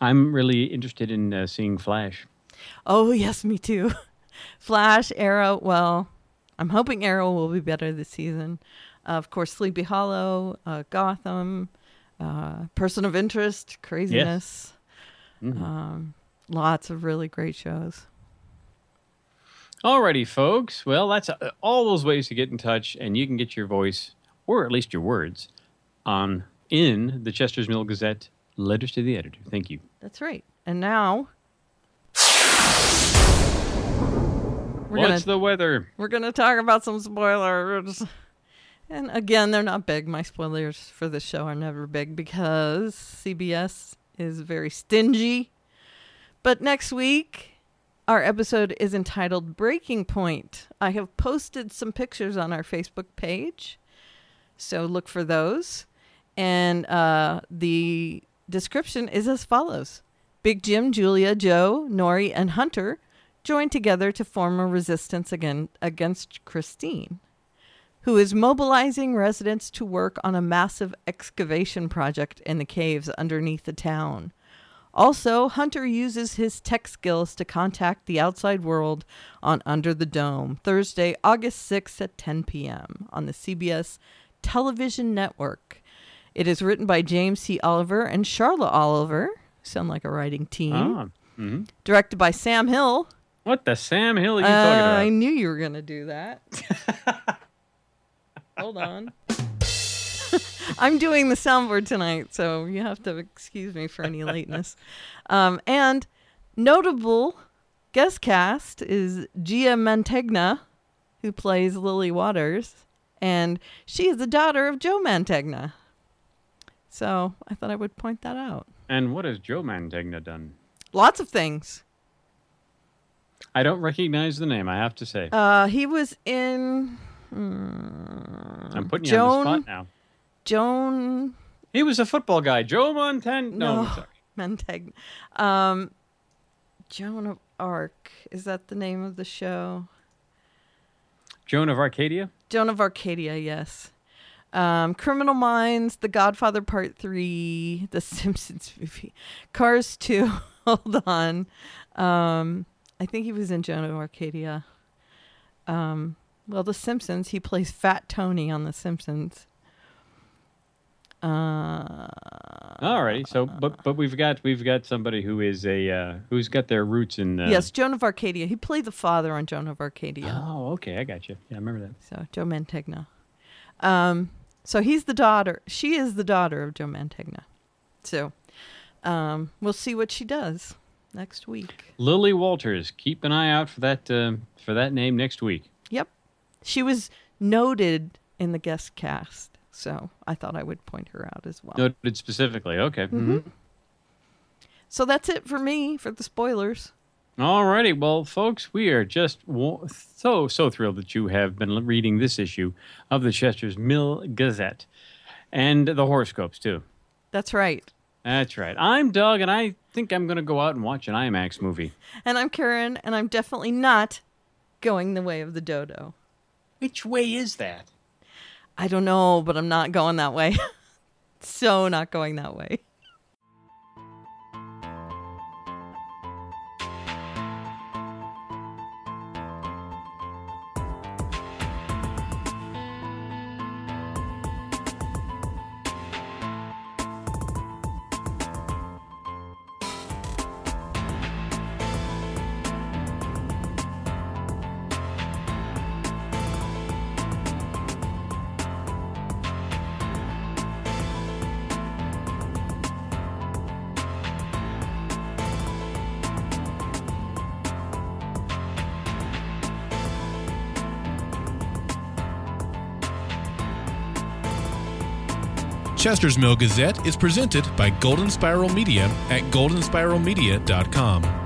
I'm really interested in uh, seeing Flash. Oh yes, me too. Flash, Arrow. Well, I'm hoping Arrow will be better this season. Uh, of course, Sleepy Hollow, uh, Gotham, uh, Person of Interest, Craziness. Mhm. Um, lots of really great shows. Alrighty, folks. Well, that's uh, all those ways to get in touch, and you can get your voice, or at least your words, on in the Chester's Mill Gazette. Letters to the editor. Thank you. That's right. And now we're What's gonna the weather? we're gonna talk about some spoilers. And again, they're not big. My spoilers for this show are never big because CBS is very stingy. But next week, our episode is entitled Breaking Point. I have posted some pictures on our Facebook page, so look for those. And uh, the description is as follows Big Jim, Julia, Joe, Norrie, and Hunter join together to form a resistance again, against Christine who is mobilizing residents to work on a massive excavation project in the caves underneath the town. Also, Hunter uses his tech skills to contact the outside world on Under the Dome, Thursday, August 6th at 10 p.m. on the CBS television network. It is written by James C. Oliver and Charlotte Oliver. Sound like a writing team. Ah, mhm. Directed by Sam Hill. What the Sam Hill are you Uh, talking about? I knew you were going to do that. Hold on. I'm doing the soundboard tonight, so you have to excuse me for any lateness. Um, and notable guest cast is Gia Mantegna, who plays Lily Waters, and she is the daughter of Joe Mantegna. So I thought I would point that out. And what has Joe Mantegna done? Lots of things. I don't recognize the name. I have to say. Uh, he was in. mm, I'm putting you on the spot now. Joan He was a football guy. Joe Montana. No, No. sorry. Um, Joan of Arc. Is that the name of the show? Joan of Arcadia. Joan of Arcadia, yes. Um, Criminal Minds, The Godfather Part 3, The Simpsons movie, Cars 2. Hold on. Um, I think he was in Joan of Arcadia. Um, well, The Simpsons, he plays Fat Tony on The Simpsons. Uh, Alrighty. So, but but we've got we've got somebody who is a uh, who's got their roots in. Uh, yes, Joan of Arcadia. He played the father on Joan of Arcadia. Oh, okay, I got you. Yeah, I remember that. So Joe Mantegna. Um, so he's the daughter. She is the daughter of Joe Mantegna. So, um, we'll see what she does next week. Lily Walters. Keep an eye out for that uh, for that name next week. Yep, she was noted in the guest cast. So I thought I would point her out as well. Noted specifically. Okay. Mhm. So that's it for me for the spoilers. Alrighty, well, folks, we are just so so thrilled that you have been reading this issue of the Chester's Mill Gazette, and the horoscopes too. That's right. That's right. I'm Doug, and I think I'm going to go out and watch an IMAX movie. And I'm Karen, and I'm definitely not going the way of the dodo. Which way is that? I don't know, but I'm not going that way. so not going that way. Chester's Mill Gazette is presented by Golden Spiral Media at goldenspiralmedia.com.